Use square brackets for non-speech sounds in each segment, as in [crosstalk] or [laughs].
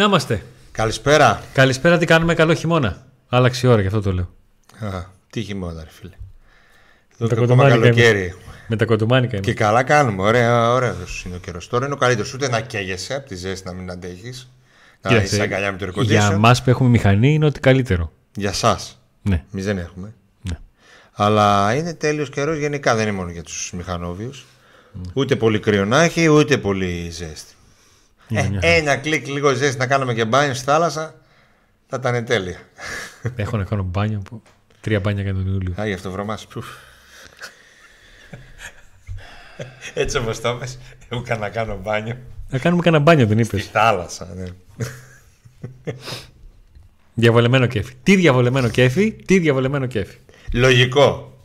Να είμαστε. Καλησπέρα. Καλησπέρα, τι κάνουμε, καλό χειμώνα. Άλλαξε η ώρα, γι' αυτό το λέω. Α, τι χειμώνα, ρε φίλε. Με τα Εδώ και ακόμα κοντομάνικα καλοκαίρι. Με τα κοντομάνικα είναι. Και καλά κάνουμε. Ωραία, ωραία είναι ο καιρός. Τώρα είναι ο καλύτερος. Ούτε να καίγεσαι από τη ζέστη να μην αντέχεις. Να Κοίταξε, είσαι αγκαλιά με το air Για condition. εμά που έχουμε μηχανή είναι ότι καλύτερο. Για εσά. Ναι. Εμείς δεν έχουμε. ναι. Αλλά είναι τέλειος καιρός γενικά, δεν είναι μόνο για τους μηχανόβιους. Ναι. Ούτε πολύ κρύο να έχει, ούτε πολύ ζέστη. Είναι Ε, μια ένα κλικ λίγο ζέστη να κάνουμε και μπάνιο στη θάλασσα θα ήταν τέλεια. Έχω να κάνω μπάνιο που. Τρία μπάνια για τον Ιούλιο. Α, γι' αυτό βρωμάς. Πουφ. Έτσι όπως το πες, εγώ να κάνω μπάνιο. Να κάνουμε κανένα μπάνιο, δεν Στη είπε. θάλασσα, ναι. Διαβολεμένο κέφι. Τι διαβολεμένο κέφι, τι διαβολεμένο κέφι. Λογικό.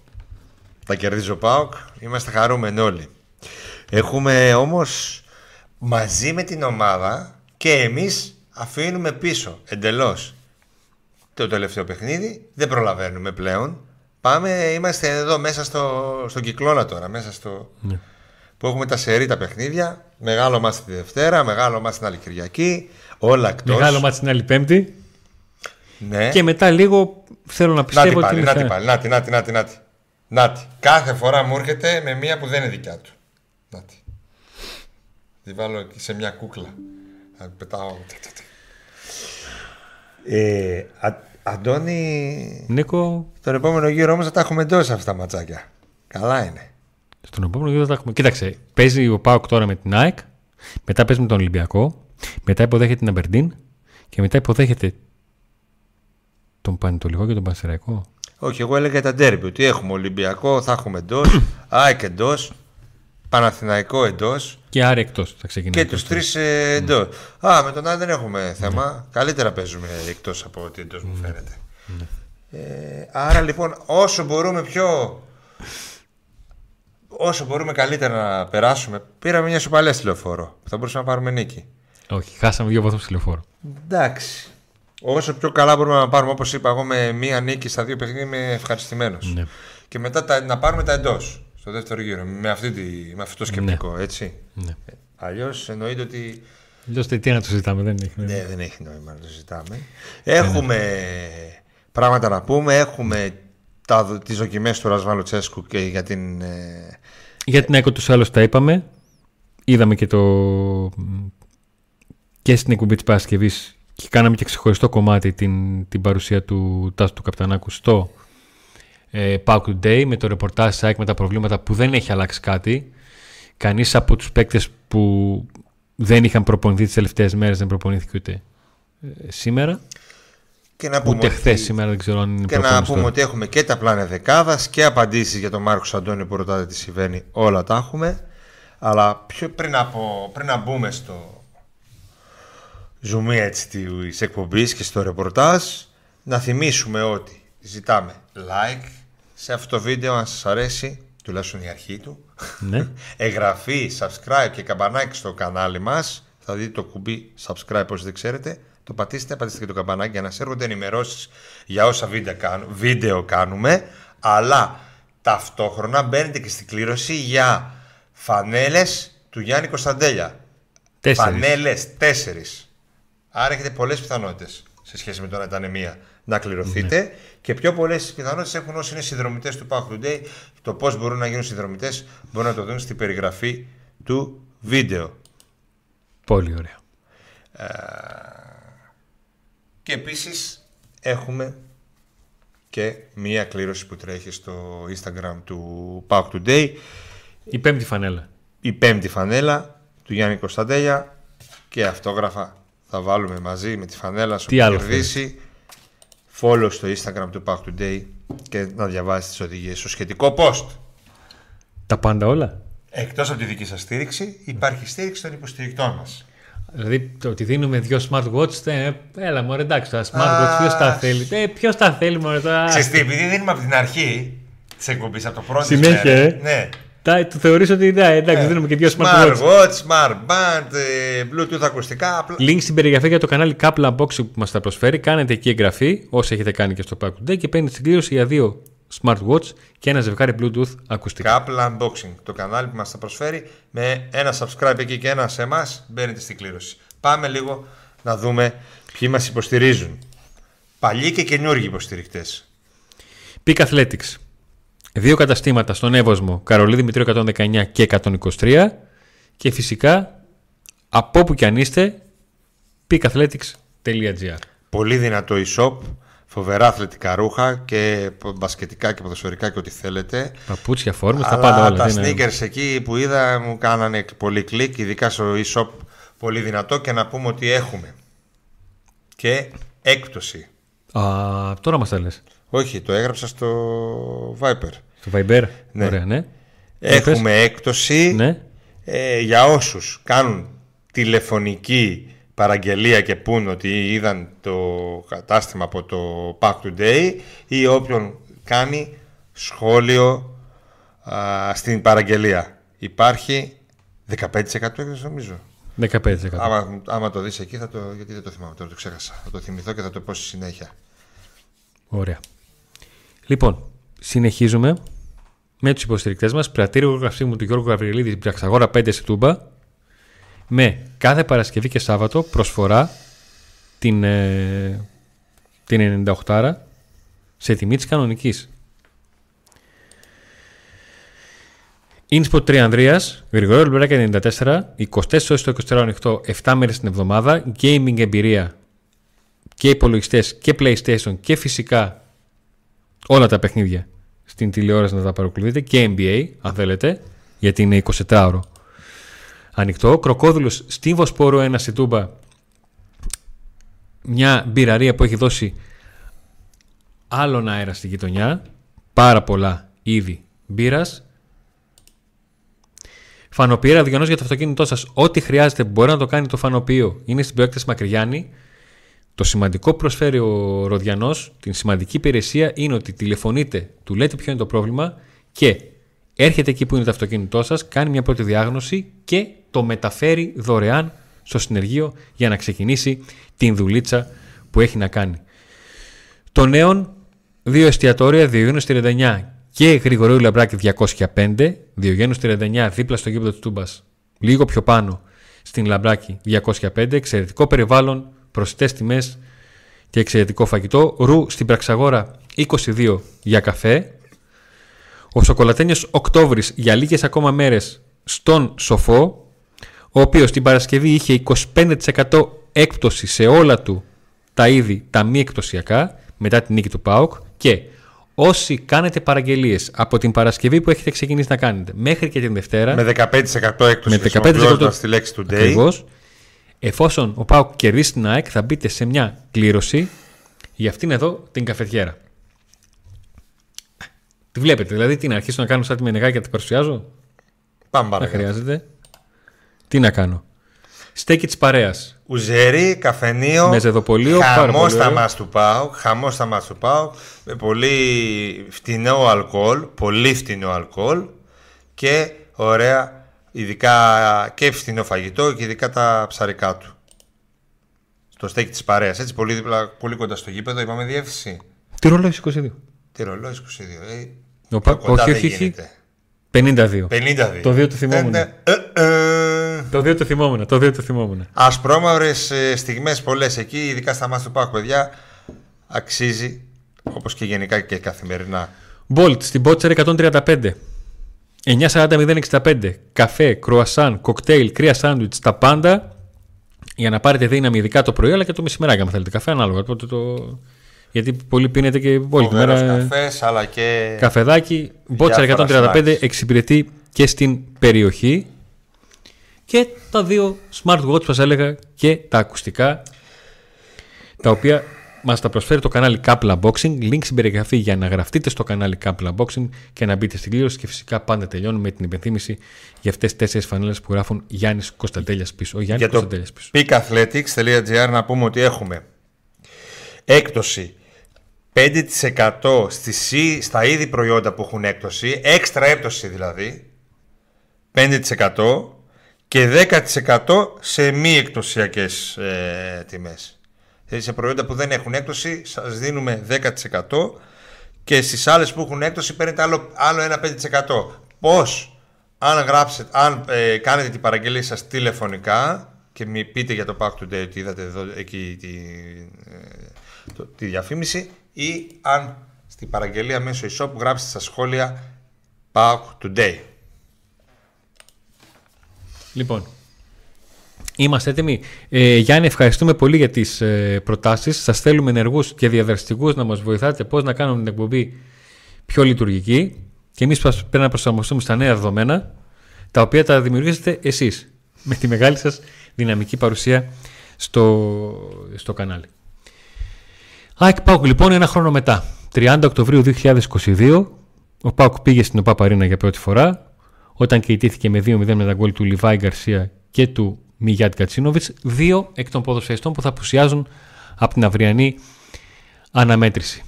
Θα κερδίζει ο ΠΑΟΚ, είμαστε χαρούμενοι όλοι. Έχουμε όμως μαζί με την ομάδα και εμείς αφήνουμε πίσω εντελώς το τελευταίο παιχνίδι. Δεν προλαβαίνουμε πλέον. Πάμε, είμαστε εδώ μέσα στο, στον κυκλώνα τώρα, μέσα στο, Ναι. που έχουμε τα σερή τα παιχνίδια. Μεγάλο μας τη Δευτέρα, μεγάλο μας την άλλη Κυριακή. Όλα εκτός. Μεγάλο μάτι την άλλη Πέμπτη. Ναι. Και μετά λίγο θέλω να Να πιστεύω την ότι. πάλι, είναι να την θα- πάλι. Να την, να την, να την, να την. Να την. Κάθε φορά μου έρχεται με μία που δεν είναι δικιά του. Να την. Τη βάλω εκεί σε μια κούκλα. Να την πετάω. Ε, Α, Αντώνη, Νίκο, τον επόμενο γύρο όμως θα τα έχουμε εντός αυτά τα ματσάκια. Καλά είναι. στον επόμενο γύρο θα έχουμε. Κοίταξε, παίζει ο Πάοκ τώρα με την ΑΕΚ, μετά παίζει με τον Ολυμπιακό, μετά υποδέχεται την Αμπερντίν και μετά υποδέχεται τον Πανετολικό και τον Πανσεραϊκό. Όχι, εγώ έλεγα τα ντέρμπι. Ότι έχουμε Ολυμπιακό, θα έχουμε εντός, [clears throat] ΑΕΚ εντός, Παναθηναϊκό εντός Και άρη εκτός θα ξεκινήσει. και τους τρεις εντός. Α, με τον Άρη δεν έχουμε θέμα. Καλύτερα παίζουμε εκτός από ότι εντός μου φαίνεται. Ε, άρα λοιπόν, όσο μπορούμε πιο. Όσο μπορούμε καλύτερα να περάσουμε, πήραμε μια σοπαλία στη λεωφόρο. που Θα μπορούσαμε να πάρουμε νίκη. Όχι, χάσαμε δύο βαθμούς τηλεφόρο. Εντάξει. Όσο πιο καλά μπορούμε να πάρουμε, όπως είπα εγώ, με μία νίκη στα δύο παιχνίδια, είμαι ευχαριστημένος. Ναι. Και μετά τα, να πάρουμε τα εντός στο δεύτερο γύρο. Με, αυτή τη, με αυτό το σκεπτικό, έτσι. Ναι. Αλλιώς εννοείται ότι Αλλιώς τι να το συζητάμε, δεν έχει. νόημα. ναι, δεν έχει νόημα να το συζητάμε. Έχουμε πράγματα να πούμε. Έχουμε τα, τις δοκιμές του Ρασβάλου Τσέσκου και για την... ε, Για την ΑΕΚ τους άλλους τα είπαμε. Είδαμε και το. και στην εκπομπή της Παρασκευής και κάναμε και ξεχωριστό κομμάτι την, την παρουσία του Τάσου του Καπτανάκου στο ε, Pauk Today με το ρεπορτάζ της ΑΕΚ με τα προβλήματα που δεν έχει αλλάξει κάτι. Κανείς από τους παίκτες που δεν είχαν προπονηθεί τις τελευταίες μέρες δεν προπονήθηκε ούτε ε, σήμερα. και να πούμε Ούτε ότι- χθες σήμερα δεν ξέρω αν είναι Και να προπόνηση πούμε τώρα. ότι έχουμε και τα πλάνα δεκάδας και απαντήσεις για τον Μάρκος Αντώνη που ρωτάτε τι συμβαίνει. Όλα τα έχουμε. Αλλά πιο πριν, από, πριν να μπούμε στο ζουμί έτσι της εκπομπής και στο ρεπορτάζ να θυμίσουμε ότι ζητάμε like σε αυτό το βίντεο αν σας αρέσει τουλάχιστον η αρχή του Ναι. [laughs] εγγραφή, subscribe και καμπανάκι στο κανάλι μας θα δείτε το κουμπί subscribe όσοι δεν ξέρετε το πατήστε, πατήστε και το καμπανάκι για να σε έρχονται ενημερώσεις για όσα βίντεο, κάνου- βίντεο κάνουμε αλλά ταυτόχρονα μπαίνετε και στην κλήρωση για φανέλες του Γιάννη Κωνσταντέλια Τέσσερις. Φανέλες, τέσσερις. Άρα έχετε πολλές πιθανότητες σε σχέση με το να ήταν μία να κληρωθείτε Ναι. και πιο πολλές πιθανότητες έχουν όσοι είναι συνδρομητές του Pack Today. Το πώς μπορούν να γίνουν συνδρομητές μπορούν να το δουν στην περιγραφή του βίντεο. Πολύ ωραία. Και επίσης έχουμε και μία κλήρωση που τρέχει στο Instagram του Pack Today. Η πέμπτη φανέλα. η πέμπτη φανέλα του Γιάννη Κωνσταντέλια και αυτόγραφα θα βάλουμε μαζί με τη φανέλα σου Τι που άλλο κερδίσει follow στο Instagram του Pack Today και να διαβάσεις τις οδηγίες στο σχετικό post. Τα πάντα όλα. Εκτός από τη δική σας στήριξη υπάρχει στήριξη των υποστηρικτών μας. Δηλαδή το ότι δίνουμε δύο smartwatch, ε, έλα μωρέ εντάξει τα smartwatch ποιος τα θέλει; Ε, ποιος τα θέλει μωρέ τώρα. Ξέρεις τι, επειδή δίνουμε από την αρχή της εκπομπής, από το πρώτο Συνέχεια, μέρα, ε. ναι, Τα, το θεωρείς ότι ναι, εντάξει δίνουμε και δύο smartwatch. Smartwatch, Smartband, ε, Bluetooth ακουστικά. απλά- Link στην περιγραφή για το κανάλι Kaplan Boxing που μας τα προσφέρει. Κάνετε εκεί εγγραφή όσοι έχετε κάνει και στο Pack Today και παίρνετε στην κλήρωση για δύο smartwatch και ένα ζευγάρι Bluetooth ακουστικά. Kaplan Unboxing, το κανάλι που μας τα προσφέρει με ένα subscribe εκεί και ένα σε εμάς μπαίνετε στην κλήρωση. Πάμε λίγο να δούμε ποιοι μας υποστηρίζουν. Παλιοί και καινούργιοι υποστηρικτές. Peak Athletics. Δύο καταστήματα στον Εύωσμο, Καρολίδη Δημητρίου 119 και 123 και φυσικά από όπου και αν είστε peakathletics.gr Πολύ δυνατό e-shop, φοβερά αθλητικά ρούχα και μπασκετικά και ποδοσφαιρικά και ό,τι θέλετε. Παπούτσια, φόρμες, τα Αλλά πάντα όλα. τα τι είναι. sneakers εκεί που είδα μου κάνανε πολύ κλικ, ειδικά στο e-shop πολύ δυνατό και να πούμε ότι έχουμε και έκπτωση. Α, τώρα μας τα λες. Όχι, το έγραψα στο Viper. Στο Viber; Ναι. Ωραία, ναι. Έχουμε έκπτωση Ναι. ε, για όσους κάνουν τηλεφωνική παραγγελία και πούν ότι είδαν το κατάστημα από το Pack Today ή όποιον κάνει σχόλιο α, στην παραγγελία. Υπάρχει 15% έκδοση νομίζω. 15%. Άμα, άμα το δεις εκεί θα το... γιατί δεν το θυμάμαι τώρα το ξέχασα. Θα το θυμηθώ και θα το πω στη συνέχεια. Ωραία. Λοιπόν, συνεχίζουμε με τους υποστηρικτές μας. Πρατήριο γραφείου του Γιώργου Γαβριλίδη, Πραξαγόρα 5 στη Τούμπα. Με κάθε Παρασκευή και Σάββατο προσφορά την, ε, την 98 σε τιμή της κανονικής. Ινσπο 3 Ανδρείας, Γρηγορείο Λουμπράκια 94, 24 ώρες το 24 ανοιχτό, 7 μέρες την εβδομάδα, gaming εμπειρία και υπολογιστές και PlayStation και φυσικά όλα τα παιχνίδια στην τηλεόραση να τα παρακολουθείτε και NBA αν θέλετε γιατί είναι 24ωρο ανοιχτό. Κροκόδουλος στην Βοσπόρο 1 στη Τούμπα. Μια μπειραρία που έχει δώσει άλλον αέρα στη γειτονιά. Πάρα πολλά είδη μπύρας. Φανοποιήρα διονός για το αυτοκίνητό σας. Ό,τι χρειάζεται που μπορεί να το κάνει το φανοποιείο είναι στην προέκταση Μακριγιάννη το σημαντικό που προσφέρει ο Ροδιανός, την σημαντική υπηρεσία είναι ότι τηλεφωνείτε, του λέτε ποιο είναι το πρόβλημα και έρχεται εκεί που είναι το αυτοκίνητό σας, κάνει μια πρώτη διάγνωση και το μεταφέρει δωρεάν στο συνεργείο για να ξεκινήσει την δουλίτσα που έχει να κάνει. Το νέον, δύο εστιατόρια, Διογένους 39 και Γρηγορίου Λαμπράκη 205, Διογένους 39 δίπλα στο γήπεδο της Τούμπας, λίγο πιο πάνω στην Λαμπράκη 205, εξαιρετικό περιβάλλον, προσιτές τιμές και εξαιρετικό φαγητό. Ρου στην Πραξαγόρα 22 για καφέ. Ο Σοκολατένιος Οκτώβρης για λίγες ακόμα μέρες στον Σοφό, ο οποίος την Παρασκευή είχε 25% έκπτωση σε όλα του τα είδη, τα μη εκτοσιακά, μετά την νίκη του ΠΑΟΚ και όσοι κάνετε παραγγελίες από την Παρασκευή που έχετε ξεκινήσει να κάνετε μέχρι και την Δευτέρα, Με 15% έκπτωση Με 15% χρησιμοποιώντας τη λέξη today. Ακριβώς. Εφόσον ο Πάουκ κερδίσει την ΑΕΚ, θα μπείτε σε μια κλήρωση για αυτήν εδώ την καφετιέρα. Τη βλέπετε, δηλαδή τι να αρχίσω να κάνω σαν τη μενεγάκια και να τη παρουσιάζω; Πάμε Δεν παρακάτω. χρειάζεται. Τι να κάνω; Στέκι της παρέας. Ουζέρι, καφενείο, Μεζεδοπολείο, πάρα χαμός πολύ στα ωραίο. μάτς του ΠΑΟΚ, χαμός στα μάτς του ΠΑΟΚ, με πολύ φτηνό αλκοόλ, πολύ φτηνό αλκοόλ και ωραία, ειδικά και φτηνό φαγητό και ειδικά τα ψαρικά του. Στο στέκι της παρέας, έτσι πολύ, δίπλα, πολύ κοντά στο γήπεδο, είπαμε διεύθυνση. Τι ρόλο έχει 22. Τι ρολόι 22, ε, Ο πιο Πα- κοντά όχι, δεν όχι, όχι. γίνεται. 52. 52. Το δύο το θυμόμουν. Ε, ε, ε. Το 2 το θυμόμουν. Το 2 το θυμόμουν. Ασπρόμαυρες στιγμές πολλές εκεί, ειδικά στα μάτια του Πάκου, παιδιά. Αξίζει όπως και γενικά και καθημερινά. Bolt στην Πότσερ 135. 940-065. Καφέ, κρουασάν, κοκτέιλ, κρύα σάντουιτς, τα πάντα για να πάρετε δύναμη ειδικά το πρωί αλλά και το μεσημεράκι αν θέλετε καφέ ανάλογα. Οπότε το... Γιατί πολλοί πίνετε και όλη τη Φοβερός μέρα ε, καφές, αλλά και. καφεδάκι. Μπότσερ Διάφορα 135 snacks. εξυπηρετεί και στην περιοχή. Και τα δύο smartwatch που σας έλεγα και τα ακουστικά τα οποία μας τα προσφέρει το κανάλι Couple Unboxing. Link στην περιγραφή για να γραφτείτε στο κανάλι Couple Unboxing και να μπείτε στην κλήρωση και φυσικά πάντα τελειώνουμε με την υπενθύμηση για αυτές τις τέσσερις φανέλες που γράφουν Γιάννης Κωνσταντέλιας πίσω. Ο Γιάννης Για το Κωνσταντέλιας πίσω. peakathletics.gr να πούμε ότι έχουμε έκπτωση 5% στις, ή- στα είδη προϊόντα που έχουν έκπτωση, έξτρα έπτωση δηλαδή, 5% και 10% σε μη εκτοσιακές ε, τιμές. Δηλαδή σε προϊόντα που δεν έχουν έκπτωση σας δίνουμε 10% και στις άλλες που έχουν έκπτωση παίρνετε άλλο, άλλο ένα 5%. Πώς, αν, γράψετε, αν ε, κάνετε την παραγγελία σας τηλεφωνικά, και μη πείτε για το Pack Today ότι είδατε εδώ, εκεί τη, ε, τη διαφήμιση ή αν στην παραγγελία μέσω e-shop γράψετε στα σχόλια Pack Today. Λοιπόν, Είμαστε έτοιμοι. Ε, Γιάννη, ευχαριστούμε πολύ για τις ε, προτάσεις. Σας θέλουμε ενεργούς και διαδραστικούς να μας βοηθάτε πώς να κάνουμε την εκπομπή πιο λειτουργική. Και εμείς πρέπει να προσαρμοστούμε στα νέα δεδομένα, τα οποία τα δημιουργήσετε εσείς, με τη μεγάλη σας δυναμική παρουσία στο, στο κανάλι. ΑΕΚ Πάουκ λοιπόν ένα χρόνο μετά, 30 Οκτωβρίου 2022, ο Πάουκ πήγε στην ΟΠΑ Παρίνα για πρώτη φορά, όταν και ιτήθηκε με 2-0 με τα γκολ του Λιβάη Γκαρσία και του Μιγιάτ Κατσίνοβιτς, δύο εκ των ποδοσφαιριστών που θα απουσιάζουν από την αυριανή αναμέτρηση.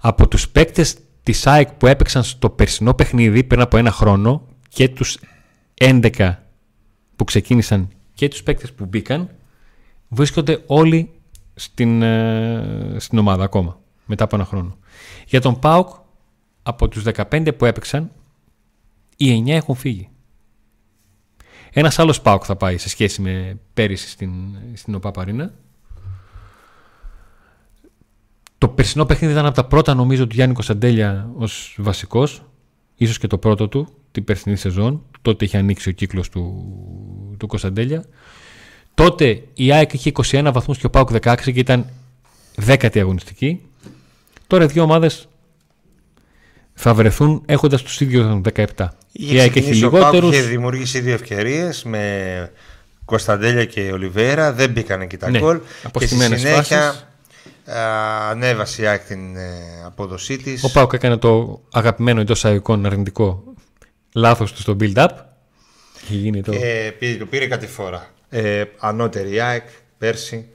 Από τους παίκτες της ΑΕΚ που έπαιξαν στο περσινό παιχνίδι πριν από ένα χρόνο και τους 11 που ξεκίνησαν και τους παίκτες που μπήκαν βρίσκονται όλοι στην, ε, στην ομάδα ακόμα μετά από ένα χρόνο. Για τον ΠΑΟΚ από τους 15 που έπαιξαν οι 9 έχουν φύγει. Ένας άλλος ΠΑΟΚ θα πάει σε σχέση με πέρυσι στην, στην ΟΠΑΠΑΡΗΝΑ. Το περσινό παιχνίδι ήταν από τα πρώτα νομίζω του Γιάννη Κωνσταντέλια ως βασικός, ίσως και το πρώτο του την περσινή σεζόν. Τότε είχε ανοίξει ο κύκλος του, του Κωνσταντέλια. Τότε η ΑΕΚ είχε 21 βαθμούς και ο ΠΑΟΚ 16 και ήταν δέκατη αγωνιστική. Τώρα οι δύο ομάδες θα βρεθούν έχοντας τους ίδιους 17. η ΑΕΚ έχει λιγότερου. Είχε δημιουργήσει δύο ευκαιρίες με Κωνσταντέλια και Ολιβέρα. Δεν μπήκαν εκεί τα ναι, γκολ. Και στη συνέχεια ανέβασε η ΑΕΚ την ε, απόδοσή της. Ο Πάουκ έκανε το αγαπημένο εντός αγικών αρνητικό λάθος του στο build-up. το... Και πήρε, το πήρε κάτι φορά. Ε, ανώτερη η ΑΕΚ πέρσι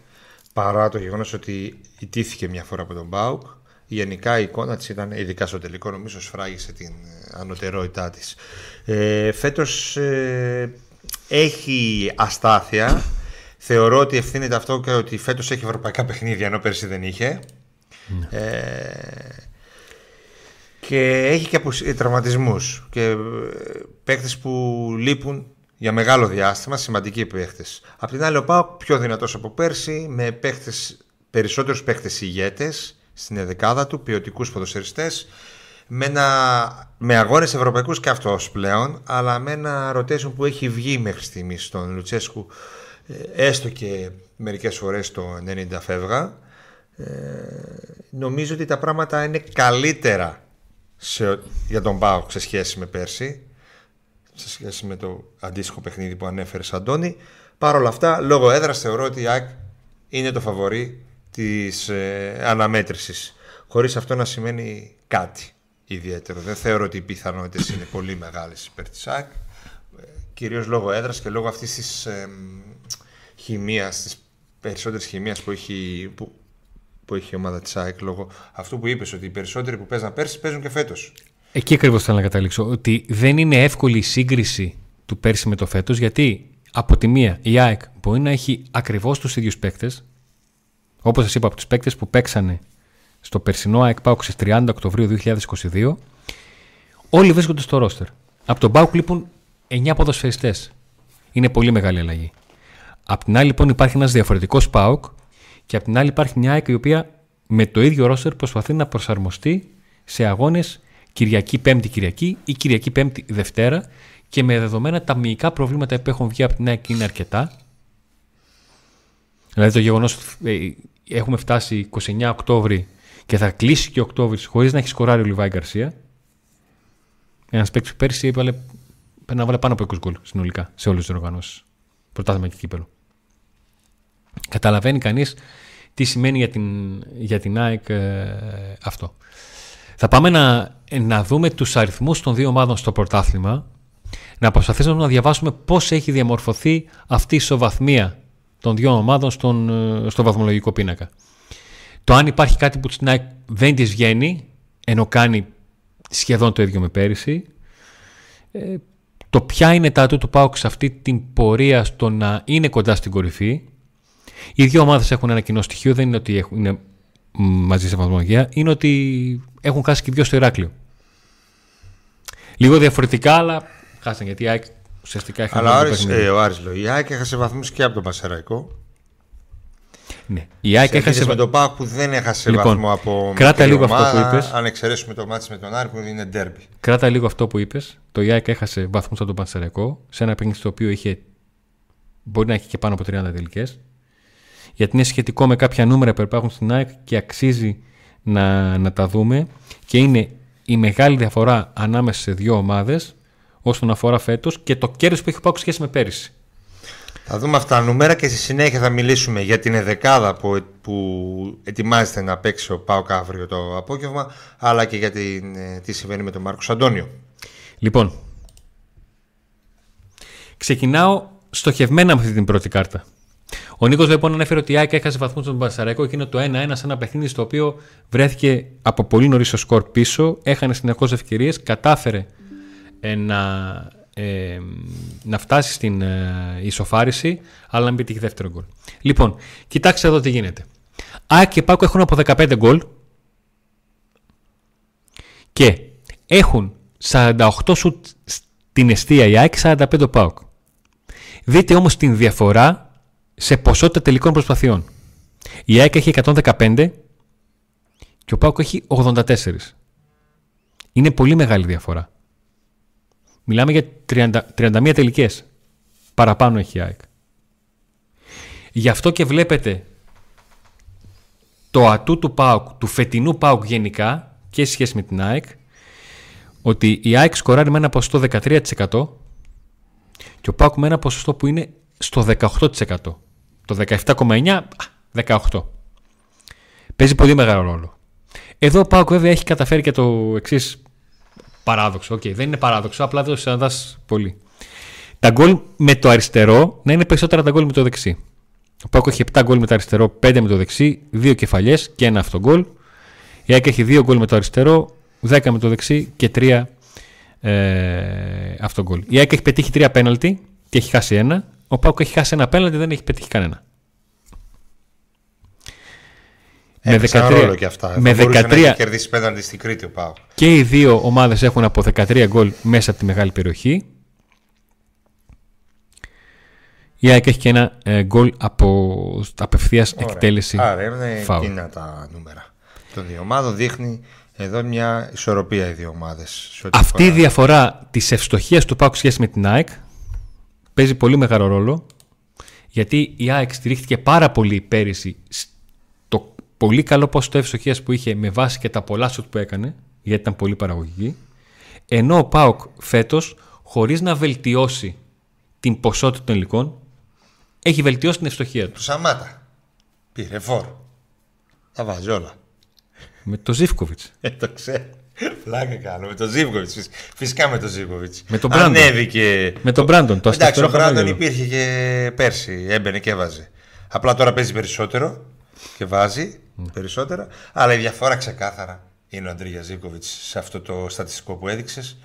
παρά το γεγονός ότι ιτήθηκε μια φορά από τον Πάουκ γενικά η εικόνα της ήταν, ειδικά στο τελικό, νομίζω σφράγισε την ε, ανωτερότητά της. Ε, φέτος ε, έχει αστάθεια. Θεωρώ ότι ευθύνεται αυτό και ότι φέτος έχει ευρωπαϊκά παιχνίδια, ενώ πέρσι δεν είχε. Ναι. Ε, και έχει και ε, τραυματισμούς και παίκτες που λείπουν για μεγάλο διάστημα, σημαντικοί παίχτες. Απ' την άλλη ο Πάοκ πιο δυνατός από πέρσι, με παίχτες, περισσότερους παίχτες ηγέτες, στην εδεκάδα του, ποιοτικούς ποδοσφαιριστές, με, ένα, με αγώνες ευρωπαϊκούς και αυτός πλέον, αλλά με ένα rotation που έχει βγει μέχρι στιγμής στον Λουτσέσκου, ε, έστω και μερικές φορές το 90 φεύγα. Ε, νομίζω ότι τα πράγματα είναι καλύτερα σε, για τον Πάο σε σχέση με πέρσι, σε σχέση με το αντίστοιχο παιχνίδι που ανέφερε Αντώνη. Παρ' όλα αυτά, λόγω έδρας θεωρώ ότι η ΑΕΚ είναι το φαβορή της ε, αναμέτρησης χωρίς αυτό να σημαίνει κάτι ιδιαίτερο. Δεν θεωρώ ότι οι πιθανότητες είναι πολύ μεγάλες υπέρ της ΑΕΚ ε, κυρίως λόγω έδρας και λόγω αυτής της ε, χημείας, της περισσότερης χημείας που έχει, που, που έχει η ομάδα της ΑΕΚ λόγω αυτού που είπες ότι οι περισσότεροι που παίζαν πέρσι παίζουν και φέτος. Εκεί ακριβώς θέλω να καταλήξω ότι δεν είναι εύκολη η σύγκριση του πέρσι με το φέτος γιατί από τη μία η ΑΕΚ μπορεί να έχει ακριβώς τους ίδιους παίκτες Όπως σας είπα, από τους παίκτες που παίξανε στο περσινό ΑΕΚ Πάουκ στις 30 Οκτωβρίου 2022, όλοι βρίσκονται στο ρόστερ. Από τον Πάουκ λείπουν 9 ποδοσφαιριστές. Είναι πολύ μεγάλη αλλαγή. Απ' την άλλη, λοιπόν, υπάρχει ένας διαφορετικός Πάουκ και απ' την άλλη υπάρχει μια ΑΕΚ η οποία με το ίδιο ρόστερ προσπαθεί να προσαρμοστεί σε αγώνες Κυριακή Πέμπτη Κυριακή ή Κυριακή Πέμπτη Δευτέρα και με δεδομένα τα μυϊκά προβλήματα που έχουν βγει από την ΑΕΚ είναι αρκετά. Δηλαδή το γεγονός ότι ε, έχουμε φτάσει 29 Οκτώβρη και θα κλείσει και Οκτώβρης χωρίς να έχει σκοράρει ο Λιβάη Γκαρσία. Ένας παίκτης που πέρσι έβαλε, να βάλει πάνω από 20 γκολ συνολικά σε όλες τις οργανώσεις. Πρωτάθλημα και κύπελο. Καταλαβαίνει κανείς τι σημαίνει για την, για την ΑΕΚ ε, αυτό. Θα πάμε να, να δούμε τους αριθμούς των δύο ομάδων στο πρωτάθλημα, να προσπαθήσουμε να διαβάσουμε πώς έχει διαμορφωθεί αυτή η ισοβαθμία των δύο ομάδων στον, ε, στο βαθμολογικό πίνακα. Το αν υπάρχει κάτι που στην ΑΕΚ δεν της βγαίνει, ενώ κάνει σχεδόν το ίδιο με πέρυσι, ε, το ποια είναι τα του του ΠΑΟΚ σε αυτή την πορεία στο να είναι κοντά στην κορυφή. Οι δύο ομάδες έχουν ένα κοινό στοιχείο, δεν είναι ότι έχουν, είναι μαζί σε βαθμολογία, είναι ότι έχουν χάσει και δύο στο Ηράκλειο. Λίγο διαφορετικά, αλλά χάσαν γιατί η ΑΕΚ Ουσιαστικά είχαν Αλλά ο όλο το Άρης, παιχνίδι. ε, ο Άρης λέω, η ΑΕΚ έχασε βαθμούς και από τον Πασεραϊκό. Ναι. Η ΑΕΚ Σε έχασε. με τον ΠΑΟΚ που δεν έχασε Λοιπόν, βαθμό από κράτα μικρή λίγο αυτό που ομάδα, είπες. Αν εξαιρέσουμε το μάτι με τον Άρη που είναι ντέρμπι. Κράτα λίγο αυτό που είπες. Το ΙΑΚ έχασε βαθμούς από τον Πανσεραϊκό σε ένα παιχνίδι στο οποίο είχε. Μπορεί να έχει και πάνω από 30 τελικές. Γιατί είναι σχετικό με κάποια νούμερα που υπάρχουν στην ΑΕΚ και αξίζει να, να τα δούμε. Και είναι η μεγάλη διαφορά ανάμεσα σε δύο ομάδες όσον αφορά φέτος και το κέρδος που έχει πάρει σχέση με πέρυσι. Θα δούμε αυτά τα νούμερα και στη συνέχεια θα μιλήσουμε για την εδεκάδα που, που ετοιμάζεται να παίξει ο ΠΑΟΚ αύριο το απόγευμα αλλά και για την, ε, τι συμβαίνει με τον Μάρκος Αντώνιο. Λοιπόν, ξεκινάω στοχευμένα με αυτή την πρώτη κάρτα. Ο Νίκος λοιπόν ανέφερε ότι η ΑΕΚ έχασε βαθμούς στον Πασαραϊκό και είναι το 1-1 σε ένα παιχνίδι στο οποίο βρέθηκε από πολύ νωρίς ο σκορ πίσω, έχανε συνεχώς ευκαιρίες, κατάφερε ε, να, ε, να φτάσει στην ε, ισοφάριση, αλλά να μην πετύχει δεύτερο γκολ. Λοιπόν, κοιτάξτε εδώ τι γίνεται. ΑΕΚ και ΠΑΟΚ έχουν από 15 γκολ και έχουν 48 σουτ στην αιστεία η ΑΕΚ, 45 ο ΠΑΟΚ. Δείτε όμως την διαφορά σε ποσότητα τελικών προσπαθειών. Η ΑΕΚ έχει 115 και ο ΠΑΟΚ έχει 84. Είναι πολύ μεγάλη διαφορά. Μιλάμε για 30, 31 τελικές. Παραπάνω έχει η ΑΕΚ. Γι' αυτό και βλέπετε το ατού του ΠΑΟΚ, του φετινού ΠΑΟΚ γενικά και σε σχέση με την ΑΕΚ, ότι η ΑΕΚ σκοράρει με ένα ποσοστό 13% και ο ΠΑΟΚ με ένα ποσοστό που είναι στο 18%. Το 17,9% α, 18%. Παίζει πολύ μεγάλο ρόλο. Εδώ ο ΠΑΟΚ βέβαια έχει καταφέρει και το εξής παράδοξο. Οκ, δεν είναι παράδοξο, απλά δεν το συναντάς πολύ. Τα γκολ με το αριστερό να είναι περισσότερα τα γκολ με το δεξί. Ο ΠΑΟΚ έχει 7 γκολ με το αριστερό, 5 με το δεξί, 2 κεφαλιές και ένα αυτογκολ. Η ΑΕΚ έχει 2 γκολ με το αριστερό, 10 με το δεξί και 3 ε, αυτογκολ. Η ΑΕΚ έχει πετύχει 3 πέναλτι και έχει χάσει ένα. Ο ΠΑΟΚ έχει χάσει ένα πέναλτι, δεν έχει πετύχει κανένα. Με Έπαιξαν 13 ρόλο και αυτά. με Θα μπορούσε να 13 έχει κερδίσει πέναλτι στην Κρήτη ο ΠΑΟΚ. Και οι δύο ομάδες έχουν από 13 γκολ μέσα από τη μεγάλη περιοχή. Η ΑΕΚ έχει και ένα ε, γκολ από απευθείας Ωραία. εκτέλεση Άρα είναι φάουλ. εκείνα τα νούμερα των δύο ομάδων. Δείχνει εδώ μια ισορροπία οι δύο ομάδες. Αυτή η διαφορά της ευστοχίας του ΠΑΟΚ σχέση με την ΑΕΚ παίζει πολύ μεγάλο ρόλο γιατί η ΑΕΚ στηρίχθηκε πάρα πολύ πέρυσι στο πολύ καλό ποσοστό ευστοχίας που είχε με βάση και τα πολλά σουτ που έκανε γιατί ήταν πολύ παραγωγική ενώ ο ΠΑΟΚ φέτος χωρίς να βελτιώσει την ποσότητα των υλικών έχει βελτιώσει την ευστοχία του Του Σαμάτα. Πήρε φόρ. Τα βάζει όλα. με το Ζήφκοβιτς [laughs] Ε, το ξέρω. Πλάκα κάνω. Με τον Ζίβκοβιτ. Φυσικά με τον Ζίβκοβιτ. Με τον Μπράντον. Ανέβηκε. με τον Μπράντον το Εντάξει, αστευτερό ο Μπράντον χαμόγελο. υπήρχε και πέρσι. Έμπαινε και έβαζε. Απλά τώρα παίζει περισσότερο και βάζει περισσότερα. Αλλά η διαφορά ξεκάθαρα είναι ο Αντρίγια Ζίβκοβιτ σε αυτό το στατιστικό που έδειξες.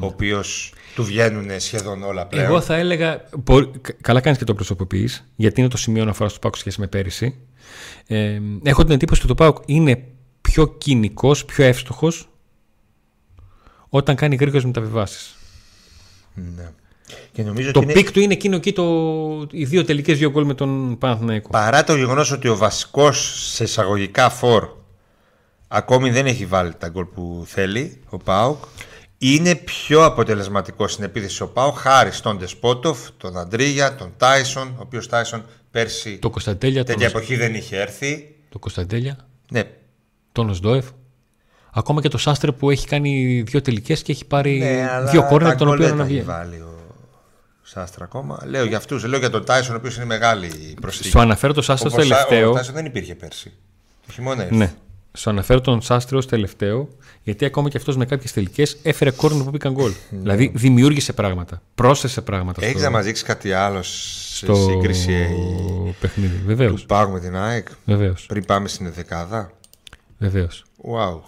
Ο οποίος του βγαίνουν σχεδόν όλα πλέον. Εγώ θα έλεγα. μπο- κα- Καλά κάνεις και το προσωποποιείς, γιατί είναι το σημείο αναφοράς του ΠΑΟΚ σχέση με πέρυσι. Ε, έχω την εντύπωση ότι το ΠΑΟΚ είναι πιο κυνικός, πιο εύστοχος όταν κάνει γρήγορες μεταβιβάσεις. Ναι. Και νομίζω Το ότι είναι... peak του είναι εκείνο εκεί το, οι δύο τελικές δύο γκολ με τον Παναθηναϊκό. Παρά το γεγονός ότι ο βασικός σε εισαγωγικά φορ ακόμη δεν έχει βάλει τα γκολ που θέλει ο Πάουκ, είναι πιο αποτελεσματικός στην επίθεση ο Πάουκ χάρη στον Ντεσπότοφ, τον Αντρίγια, τον Τάισον, ο οποίος Τάισον πέρσι Το Κωνσταντέλια, τον, τέτοια εποχή δεν είχε έρθει. το Κωνσταντέλια, Ναι, τον Οσδόεφ. Ακόμα και το Σάστρε που έχει κάνει δύο τελικές και έχει πάρει ναι αλλά δύο κόρνερ τα τον γκολ οποίο δεν να τα έχει βγει. βάλει ο Σάστρα ακόμα. Λέω για αυτούς, λέω για τον Τάισον, ο οποίος είναι μεγάλη προσθήκη. Σου αναφέρω το Σάστρε Όπως Ο τελευταίο. Τάισον δεν υπήρχε πέρσι. Το χειμώνα ήρθε. Ναι. Σου αναφέρω τον Σάστρε ως τελευταίο, γιατί ακόμα και αυτός με κάποιες τελικές έφερε κόρνερ που μπήκαν γκολ. δηλαδή δημιούργησε πράγματα. Πρόσθεσε πράγματα Έχεις στο, να μας δείξεις κάτι άλλο σε στο σύγκριση ε, παιχνίδι. Βεβαίως. του Πάγου με την ΑΕΚ; Βεβαίως. πριν πάμε στην δεκάδα; Βεβαίως. Wow.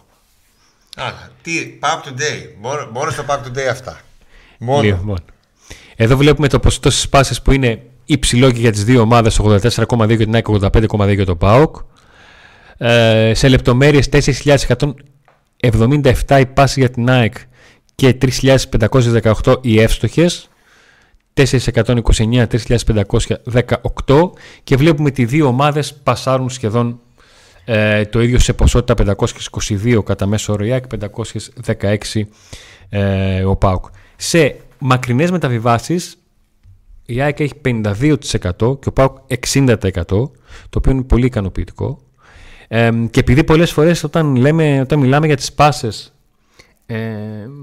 Α, τι, Pack Today. Μόνο, μόνο στο Pack Today αυτά. Μόνο. Λοιπόν. Εδώ βλέπουμε το ποσοστό στις πάσει που είναι υψηλό και για τις δύο ομάδες, 84,2 για την ΑΕΚ, 85,2 για το ΠΑΟΚ. Ε, σε λεπτομέρειες 4.177 η πάση για την ΑΕΚ και 3.518 οι εύστοχες. 429, 3.518 και βλέπουμε ότι οι δύο ομάδες πασάρουν σχεδόν ε, το ίδιο σε ποσότητα 522 κατά μέσο όρο η 516 ε, ο ΠΑΟΚ. Σε μακρινές μεταβιβάσεις η ΑΕΚ έχει 52% και ο ΠΑΟΚ 60% το οποίο είναι πολύ ικανοποιητικό ε, και επειδή πολλές φορές όταν, λέμε, όταν μιλάμε για τις πάσες ε,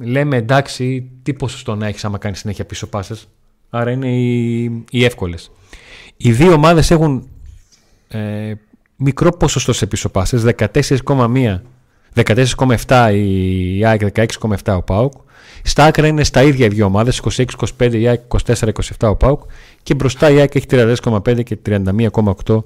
λέμε εντάξει τι ποσοστό να έχεις άμα κάνεις συνέχεια πίσω πάσες άρα είναι οι, οι εύκολες οι δύο ομάδες έχουν ε, μικρό ποσοστό σε πίσω πάσες 14,1 14,7 η ΑΕΚ, 16,7 ο ΠΑΟΚ. Στα άκρα είναι στα ίδια οι δύο ομάδες, 26-25 η ΑΕΚ, 24-27 ο ΠΑΟΚ και μπροστά η ΑΕΚ έχει 32,5 και 31,8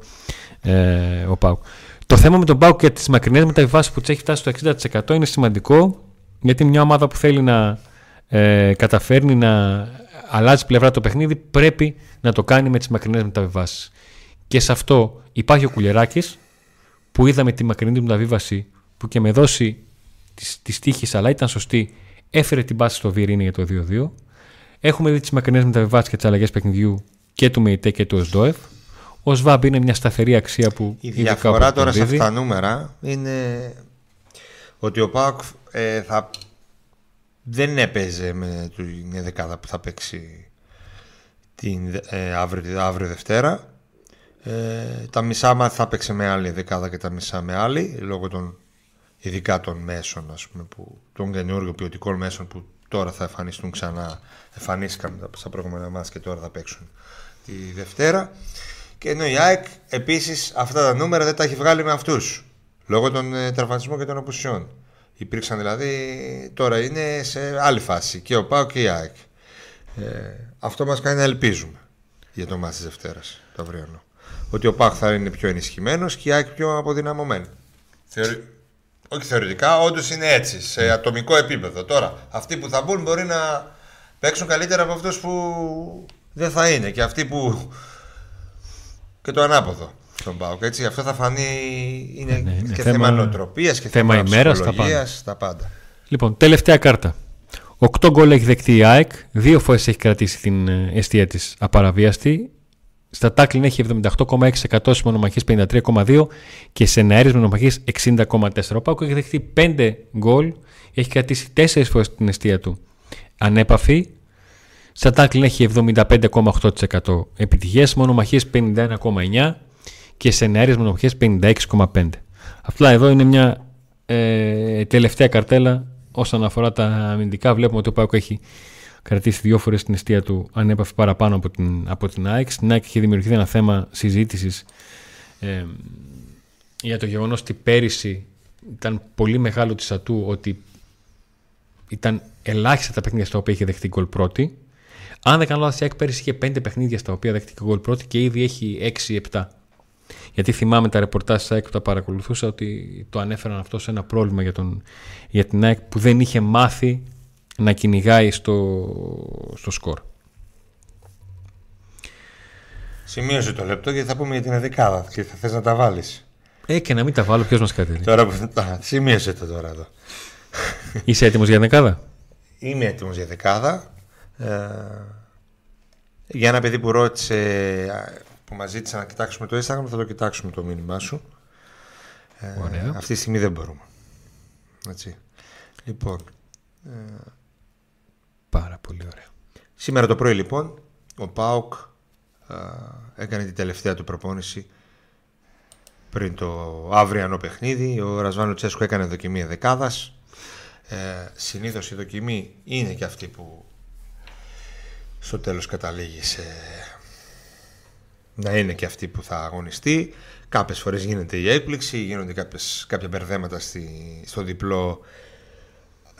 ε, ο ΠΑΟΚ. Το θέμα με τον ΠΑΟΚ και τις μακρινές μεταβιβάσεις που του έχει φτάσει στο 60% είναι σημαντικό γιατί μια ομάδα που θέλει να ε, καταφέρνει να αλλάζει πλευρά το παιχνίδι πρέπει να το κάνει με τις μακρινές μεταβιβάσεις. Και σε αυτό υπάρχει ο Κουλεράκης που είδαμε τη μακρινή μεταβίβαση που και με δώσει της τύχης αλλά ήταν σωστή έφερε την πάση στο Βιερίνη για το 2-2. Έχουμε δει τις μακρινές μεταβιβάσεις και τις αλλαγές παιχνιδιού και του ΜΕΙΤΕ και του ΟΣΔΟΕΦ. Ο ΣΒΑΜ είναι μια σταθερή αξία που. Η διαφορά τώρα σε αυτά τα νούμερα είναι ότι ο ΠΑΟΚ ε, θα... δεν έπαιζε με την δεκάδα που θα παίξει την, ε, αύριο, αύριο Δευτέρα. Ε, τα μισά μα θα παίξει με άλλη δεκάδα και τα μισά με άλλη λόγω των ειδικά των μέσων ας πούμε, που, των καινούργιων ποιοτικών μέσων που τώρα θα εμφανιστούν ξανά. Εμφανίστηκαν στα προηγούμενα μας και τώρα θα παίξουν τη Δευτέρα. Και ενώ η ΑΕΚ επίσης αυτά τα νούμερα δεν τα έχει βγάλει με αυτούς λόγω των ε, τραυματισμών και των απουσιών. Υπήρξαν δηλαδή τώρα είναι σε άλλη φάση και ο ΠΑΟ και η ΑΕΚ. Ε, αυτό μας κάνει να ελπίζουμε για το μάτι της Δευτέρας το αυριανό. Ότι ο ΠΑΟ θα είναι πιο ενισχυμένος και η ΑΕΚ πιο αποδυναμωμένη. Θεωρεί, όχι θεωρητικά, όντως είναι έτσι, σε ατομικό επίπεδο. Τώρα, αυτοί που θα μπουν μπορεί να παίξουν καλύτερα από αυτούς που δεν θα είναι και αυτοί που. [laughs] και το ανάποδο στον Πάοκ. Έτσι, αυτό θα φανεί. Είναι ναι, ναι, και θέμα, θέμα νοοτροπίας και θέμα, θέμα ημέρας. Τα πάντα. τα πάντα. Λοιπόν, τελευταία κάρτα. Οκτώ γκολ έχει δεκτεί η ΑΕΚ. Δύο φορές έχει κρατήσει την ε, αιστεία της απαραβίαστη. Στα τάκλιν έχει 78,6% στις μονομαχίες 53,2% και σε νεαρίε μονομαχίες 60,4%. Ο Πάκος έχει δεχτεί 5 γκολ, έχει κρατήσει 4 φορές την αιστεία του ανέπαφη. Στα τάκλιν έχει 75,8% επιτυχίες, μονομαχίες 51,9% και σε νεαρίε μονομαχίες 56,5%. Αυτά εδώ είναι μια ε, τελευταία καρτέλα όσον αφορά τα αμυντικά. Βλέπουμε ότι ο Πάκος έχει κρατήσει δύο φορές την αιστεία του ανέπαφη παραπάνω από την, από την ΑΕΚ. Στην ΑΕΚ είχε δημιουργηθεί ένα θέμα συζήτησης ε, για το γεγονός ότι πέρυσι ήταν πολύ μεγάλο της ατού ότι ήταν ελάχιστα τα παιχνίδια στα οποία είχε δεχτεί γκολ πρώτη. Αν δεν κάνω λάθος, η ΑΕΚ πέρυσι είχε πέντε παιχνίδια στα οποία δέχτηκε γκολ πρώτη και ήδη έχει 6-7. Γιατί θυμάμαι τα ρεπορτάζ της ΑΕΚ που τα παρακολουθούσα ότι το ανέφεραν αυτό σε ένα πρόβλημα για, τον, για την ΑΕΚ που δεν είχε μάθει να κυνηγάει στο, στο σκορ. Σημείωσε το λεπτό γιατί θα πούμε για την δεκάδα και θα θες να τα βάλεις. Ε, και να μην τα βάλω, ποιος μας κάτι. Τώρα που σημείωσε το τώρα εδώ. Είσαι έτοιμος για δεκάδα. Είμαι έτοιμος για δεκάδα. Ε, για ένα παιδί που ρώτησε, που μας ζήτησε να κοιτάξουμε το Instagram, θα το κοιτάξουμε το μήνυμά σου. Ε, αυτή τη στιγμή δεν μπορούμε. Έτσι. Λοιπόν, ε, Πάρα πολύ ωραία. Σήμερα το πρωί λοιπόν ο Πάοκ έκανε την τελευταία του προπόνηση πριν το αύριανο παιχνίδι. Ο Ρασβάνο Τσέσκο έκανε δοκιμή δεκάδας. Ε, συνήθως η δοκιμή είναι και αυτή που στο τέλος καταλήγει σε... να είναι και αυτή που θα αγωνιστεί. Κάποιες φορές γίνεται η έκπληξη, γίνονται κάποιες, κάποια μπερδέματα στη, στο διπλό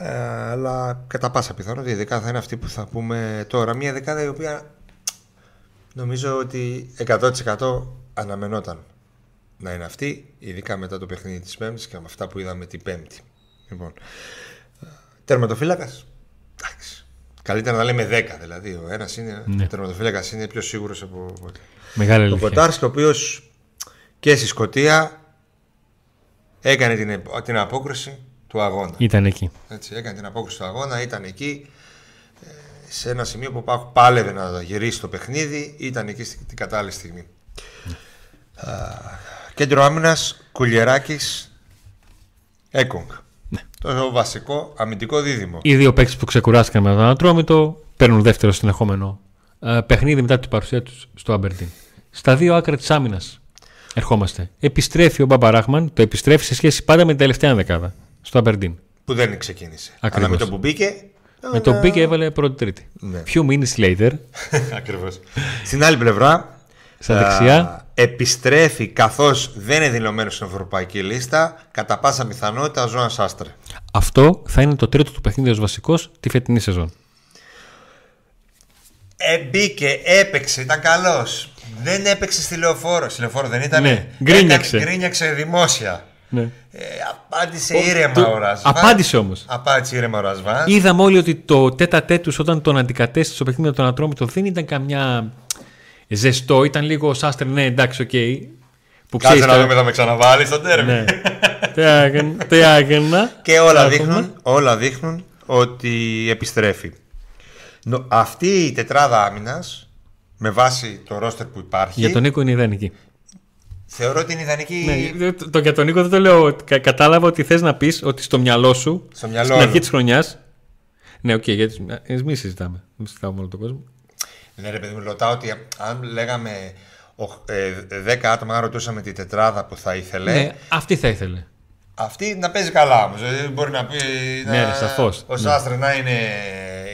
ε, αλλά κατά πάσα πιθανότητα η δεκάδα θα είναι αυτή που θα πούμε τώρα. Μια δεκάδα η οποία νομίζω ότι 100% αναμενόταν να είναι αυτή, ειδικά μετά το παιχνίδι της Πέμπτης και με αυτά που είδαμε την Πέμπτη. Λοιπόν, τερματοφύλακας, εντάξει. Καλύτερα να λέμε 10 δηλαδή. Ο ένας είναι. Ναι. Ο τερματοφύλακας είναι πιο σίγουρος από. Μεγάλη Ο Κοτάρσκι, ο οποίος και στη Σκωτία έκανε την, την απόκριση του αγώνα. Ήταν εκεί. Έτσι, έκανε την απόκριση του αγώνα, ήταν εκεί. Ε, σε ένα σημείο που ο Πάοκ πάλευε να γυρίσει το παιχνίδι, ήταν εκεί στην κατάλληλη στιγμή. Α, κέντρο άμυνας Κουλιεράκης Έκογκ. Ναι. Το βασικό αμυντικό δίδυμο. Οι δύο παίκτες που ξεκουράστηκαν με τον Ανατρόμητο παίρνουν δεύτερο συνεχόμενο ε, παιχνίδι μετά την παρουσία τους στο Αμπερντίν. Στα δύο άκρα της άμυνας ερχόμαστε. Επιστρέφει ο Μπαμπαράχμαν, το επιστρέφει σε σχέση πάντα με την τελευταία δεκάδα στο Αμπερντίν. Που δεν ξεκίνησε. Ακριβώς. Αλλά με το που μπήκε. Με τον μπήκε έβαλε πρώτη-τρίτη. Ναι. Few minutes later, [laughs] Ακριβώς. Στην άλλη πλευρά. Στα α, δεξιά. επιστρέφει καθώς δεν είναι δηλωμένος στην ευρωπαϊκή λίστα κατά πάσα πιθανότητα ο Ζώα Άστρε. αυτό θα είναι το τρίτο του παιχνίδι ως βασικός τη φετινή σεζόν. Ε, μπήκε, έπαιξε, ήταν καλός. Δεν έπαιξε στη λεωφόρο. Στη λεωφόρο δεν ήταν. Ναι, γκρίνιαξε. Έκανε- γκρίνιαξε δημόσια. Ναι. Ε, απάντησε Ο- ήρεμα το- ο Ρασβάν. απάντησε όμως. Απάντησε ήρεμα ο Ρασβάν. Είδαμε όλοι ότι το τέτα τέτου όταν τον αντικατέστησε στο παιχνίδι με τον Ατρόμητο δεν ήταν καμιά ζεστό, ήταν λίγο σάστρε, ναι, εντάξει, οκ. Που Κάτσε ξέρεις να τώρα- δούμε, θα με ξαναβάλει στο τέρμι. Ναι. Τι έκανα- Τι έκανα. Και όλα Θα δείχνουν, όλα δείχνουν ότι επιστρέφει. Νο- Αυτή η τετράδα άμυνας, με βάση το ρόστερ που υπάρχει, Για τον Νίκο είναι ιδανική. Θεωρώ ότι είναι ιδανική Ναι, το, το- για τον Νίκο δεν το λέω. Κα- κατάλαβα ότι θες να πεις ότι στο μυαλό σου, Στο μυαλό στην αρχή μου. της χρονιάς. Ναι, οκ, γιατί εμείς μην συζητάμε. Μην συζητάμε όλο τον κόσμο. Ναι, ρε παιδί μου, ρωτάω ότι αν λέγαμε ο- ε, 10 άτομα, αν ρωτούσαμε τη τετράδα που θα ήθελε, Ναι, αυτή θα ήθελε. αυτή να παίζει καλά όμως. μπορεί να πει. Ναι, να, ρε, σαφώς. Ο Ναι. Σάστρε να είναι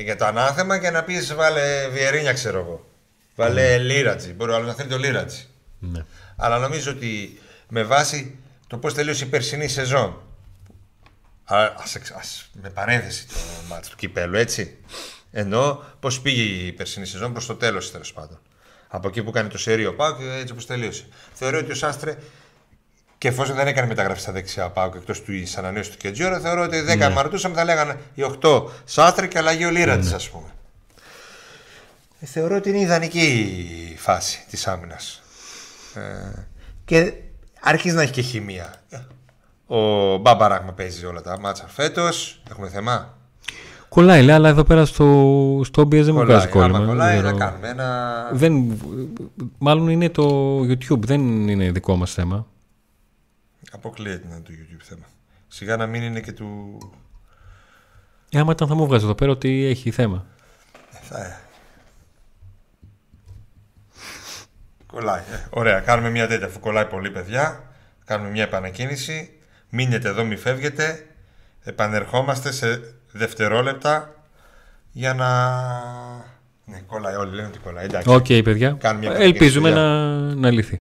για το ανάθεμα και να πεις βάλε Βιερίνια, ξέρω εγώ. Βάλε Λίρατζι. Μπορεί ο άλλος να θέλει το Λίρατζι. Ναι. Αλλά νομίζω ότι με βάση το πώς τελείωσε η περσινή σεζόν. Α, ας, εξ- ας- με παρένθεση το μάτς του κυπέλου, έτσι. Ενώ πώς πήγε η περσινή σεζόν προς το τέλος τέλος πάντων. Από εκεί που κάνει το σερίο Πάουκ, έτσι όπως τελείωσε. Θεωρώ ότι ο Σάστρε, και εφόσον δεν έκανε μεταγραφή στα δεξιά Πάουκ εκτός του ανανέωση του Κεντζόρα, θεωρώ ότι 10 ναι. μαρτούσαμε θα λέγανε οι 8 Σάστρε και αλλαγή ο Λίρατζη, ας πούμε. Ε, θεωρώ ότι είναι ιδανική η φάση της άμυνας. Ε, και αρχίζει να έχει και χημεία. Ο Μπαμπαράγμα παίζει όλα τα μάτσα φέτος. Έχουμε θέμα; Κολλάει, λέει, αλλά εδώ πέρα στο, στο OBS δεν μου βγάζει Κολλάει. κόλλημα. Άμα κολλάει, Δεν να ξέρω. κάνουμε ένα. Δεν, μάλλον είναι το YouTube, δεν είναι δικό μας θέμα. Αποκλείεται να είναι το YouTube θέμα. Σιγά να μην είναι και του. Ε, άμα ήταν θα μου βγάζει εδώ πέρα ότι έχει θέμα. Ε, θα... Κολλάει. Ε, ωραία, κάνουμε μια τέτοια. Αφού κολλάει πολύ, παιδιά, κάνουμε μια επανακίνηση. Μείνετε εδώ, μη φεύγετε. Επανερχόμαστε σε δευτερόλεπτα για να. Ναι, κολλάει. Όλοι λένε ότι κολλάει. Εντάξει. Οκ, παιδιά. Κάνουμε μια Ελπίζουμε επανακίνηση, να, να λυθεί.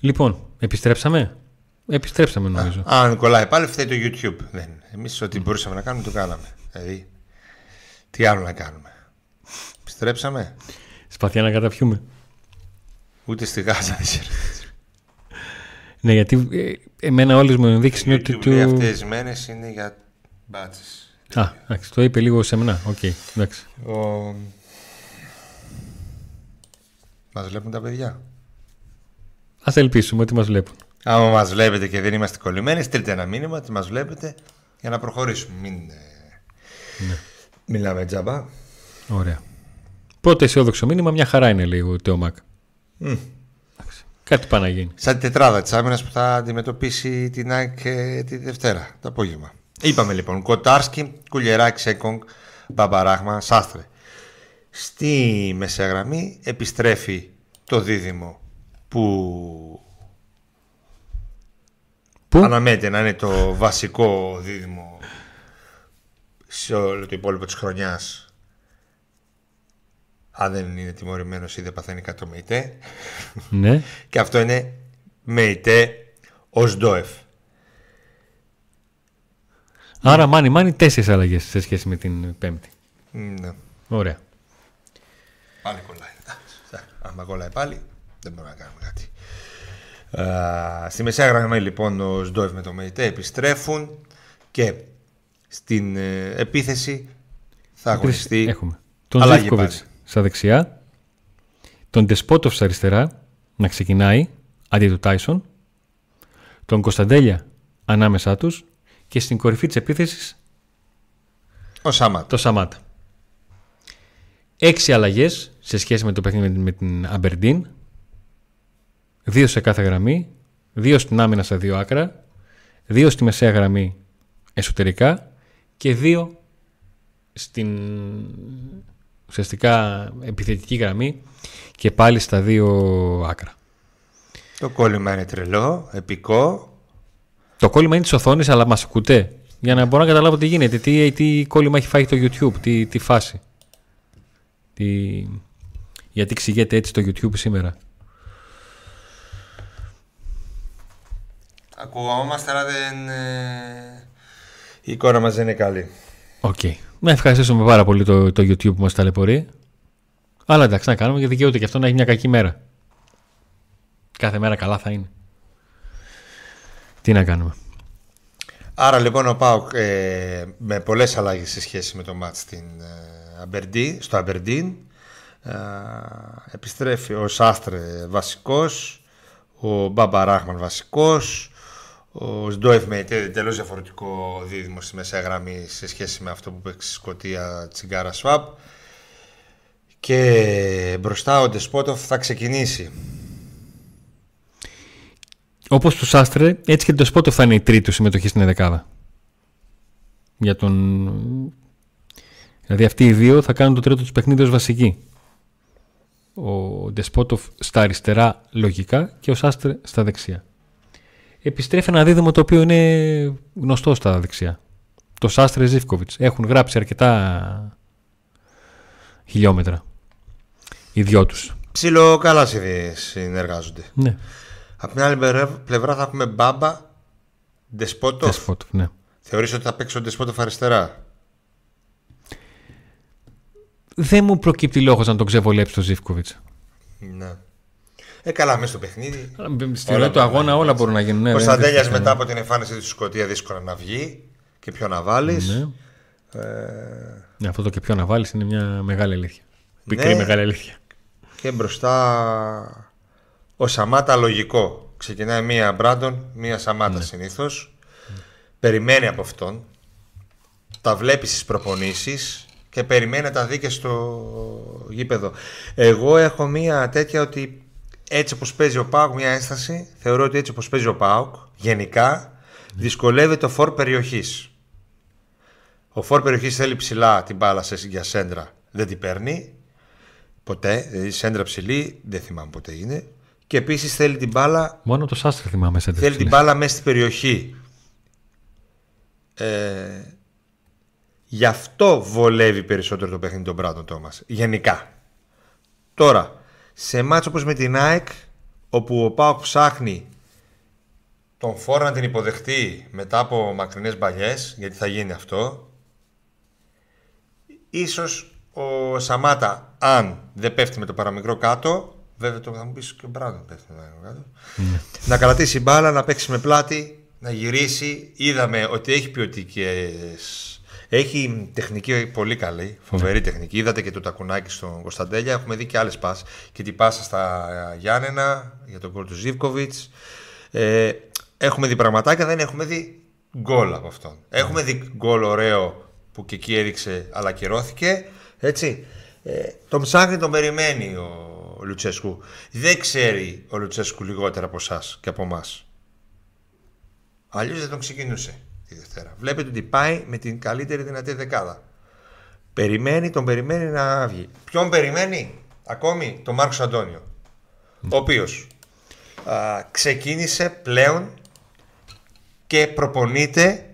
Λοιπόν, επιστρέψαμε; Επιστρέψαμε νομίζω. Αν κολλάει πάλι, φταίει το YouTube. Δεν. Εμείς ό,τι μπορούσαμε να κάνουμε, το κάναμε. Δηλαδή, τι άλλο να κάνουμε. Επιστρέψαμε; Σπαθιά να καταπιούμε. Ούτε στη Γάζα δεν ξέρω. Ναι, γιατί ε, εμένα όλες μου ενδείξεις είναι ότι YouTube του... λέει αυτές τις μέρες είναι για μπάτσες. Α, εντάξει, το είπε λίγο σε μένα. Οκ, εντάξει. Ο... Μας βλέπουν τα παιδιά. Ας ελπίσουμε ότι μας βλέπουν. Άμα μας βλέπετε και δεν είμαστε κολλημένοι, στείλτε ένα μήνυμα ότι μας βλέπετε για να προχωρήσουμε. Μην ε, μιλάμε τζαμπά. Ωραία. Πρώτο αισιόδοξο μήνυμα, μια χαρά είναι λίγο ο Τέο Μάκ. Μμ. Εντάξει. Κάτι πάει να γίνει. Σαν τη τετράδα της άμυνας που θα αντιμετωπίσει την ΑΕΚ ε, τη Δευτέρα, το απόγευμα. Είπαμε λοιπόν, Κοτάρσκι, Κουλιεράκη, Σέκονγκ, Μπαμπαράχμα, Σάστρε. Στη μεσαία γραμμή επιστρέφει το δίδυμο που Πού; αναμένεται να είναι το βασικό δίδυμο σε όλο το υπόλοιπο της χρονιάς αν δεν είναι τιμωρημένος ή δεν παθαίνει κάτω με ητέ. Ναι. [laughs] Και αυτό είναι με ητέ ως ντόεφ. Άρα, μάνι, μάνι, τέσσερις αλλαγές σε σχέση με την Πέμπτη. Ναι. Ωραία. Πάλι κολλάει. Αν κολλάει πάλι, δεν μπορούμε να κάνουμε κάτι. στη μεσαία γραμμή λοιπόν ο Σντόεφ με το ΜΕΙΤΕ επιστρέφουν και στην ε, επίθεση θα αγωνιστεί Έχουμε τον Ζήφκοβιτς στα δεξιά, τον Ντεσπότοφ στα αριστερά να ξεκινάει αντί του Τάισον, τον Κωνσταντέλια ανάμεσά τους και στην κορυφή της επίθεσης ο Σαμάτα. το Σαμάτα. Έξι αλλαγές σε σχέση με το παιχνίδι με την Αμπερντίν. Δύο σε κάθε γραμμή, δύο στην άμυνα στα δύο άκρα, δύο στη μεσαία γραμμή εσωτερικά και δύο στην ουσιαστικά επιθετική γραμμή και πάλι στα δύο άκρα. Το κόλλημα είναι τρελό, επικό. Το κόλλημα είναι της οθόνης, αλλά μας ακούτε; Για να μπορώ να καταλάβω τι γίνεται, τι, τι κόλλημα έχει φάει το YouTube, τι, τι φάση. Τι... Γιατί εξηγείται έτσι το YouTube σήμερα; Ακουγόμαστε, αλλά δεν... Ε, η εικόνα μας δεν είναι καλή. OK. Okay. Να ευχαριστήσουμε πάρα πολύ το, το YouTube που μας ταλαιπωρεί. Αλλά εντάξει, να κάνουμε γιατί δικαιούται και αυτό να έχει μια κακή μέρα. Κάθε μέρα καλά θα είναι. Τι να κάνουμε. Άρα λοιπόν ο Πάουκ ε, με πολλές αλλαγές σε σχέση με το μάτς στην, ε, στο Αμπερντίν ε, επιστρέφει ο Σάστρε βασικός ο Μπάμπα Ράχμαν βασικός ο Σντόεφ με τελείως διαφορετικό δίδυμο στη μεσαία γραμμή σε σχέση με αυτό που παίξει Σκοτία Τσιγκάρα Σβάπ και μπροστά ο Ντεσπότοφ θα ξεκινήσει όπως τους Σάστρε, έτσι και το Σπότο θα είναι η τρίτη συμμετοχή στην δεκάδα. Για τον... Δηλαδή αυτοί οι δύο θα κάνουν το τρίτο τους παιχνίδι ως βασική. Ο Ντεσπότοφ στα αριστερά λογικά και ο Σάστρε στα δεξιά. Επιστρέφει ένα δίδυμο το οποίο είναι γνωστό στα δεξιά. Το Σάστρε Ζήφκοβιτς. Έχουν γράψει αρκετά χιλιόμετρα. Οι δυο τους. Ψιλο καλά συνεργάζονται. Ναι. Από την άλλη πλευρά θα έχουμε Μπάμπα Ντεσπότοφ. Ντεσπότοφ, ναι. Θεωρείς ότι θα παίξει ο Ντεσπότοφ αριστερά; Δεν μου προκύπτει λόγος να τον ξεβολέψει το Ζήφκοβιτς. Ναι. Ε, καλά, μέσα στο παιχνίδι. Στην ώρα του αγώνα όλα μπορούν να γίνουν. Ναι, ο Κωνσταντέλιας μετά από την εμφάνιση του Σκοτία δύσκολα να βγει και ποιο να βάλεις. Ναι. Ε... ναι. αυτό το και ποιο να βάλεις είναι μια μεγάλη αλήθεια. Πικρή ναι. μεγάλη αλήθεια. Και μπροστά ο Σαμάτα λογικό. Ξεκινάει μία Μπράντον, μία Σαμάτα ναι. συνήθως. Περιμένει από αυτόν. Τα βλέπει στις προπονήσεις και περιμένει να τα δει και στο γήπεδο. Εγώ έχω μία τέτοια ότι έτσι όπως παίζει ο Πάουκ, μία ένσταση, θεωρώ ότι έτσι όπως παίζει ο Πάουκ, γενικά, δυσκολεύει το φόρ περιοχής. Ο φόρ περιοχής θέλει ψηλά την μπάλα για σέντρα, δεν την παίρνει. Ποτέ, δηλαδή σέντρα ψηλή, δεν θυμάμαι ποτέ είναι. Και επίσης θέλει την μπάλα. Μόνο το Σάστρε θυμάμαι σε Θέλει την μπάλα μέσα στην περιοχή. Ε, γι' αυτό βολεύει περισσότερο το παιχνίδι τον Μπράντον Τόμας. Γενικά. Τώρα, σε μάτσο όπως με την ΑΕΚ, όπου ο Πάοκ ψάχνει τον φόρο να την υποδεχτεί μετά από μακρινές μπαλιές, γιατί θα γίνει αυτό, ίσως ο Σαμάτα, αν δεν πέφτει με το παραμικρό κάτω, Βέβαια το θα μου πεις και ο Μπράντον πέφτει ναι. Να κρατήσει μπάλα, να παίξει με πλάτη, να γυρίσει. Είδαμε ότι έχει ποιοτικές. Έχει τεχνική πολύ καλή, φοβερή τεχνική. Είδατε και το τακουνάκι στον Κωνσταντέλια. Έχουμε δει και άλλες πας. Και την πάσα στα Γιάννενα για τον κόλ του Ζήβκοβιτ. Ε, έχουμε δει πραγματάκια, δεν έχουμε δει γκολ από αυτόν. Έχουμε δει γκολ ωραίο που και εκεί έδειξε αλλά κυρώθηκε. Έτσι. Ε, τον ψάχνει, τον περιμένει ο ο Λουτσέσκου. Δεν ξέρει ο Λουτσέσκου λιγότερα από εσάς και από εμάς. Αλλιώς δεν τον ξεκινούσε τη Δευτέρα. Βλέπετε ότι πάει με την καλύτερη δυνατή δεκάδα. Περιμένει, τον περιμένει να βγει. Ποιον περιμένει; Ακόμη, τον Μάρκος Αντώνιο. Ο οποίος ξεκίνησε πλέον και προπονείται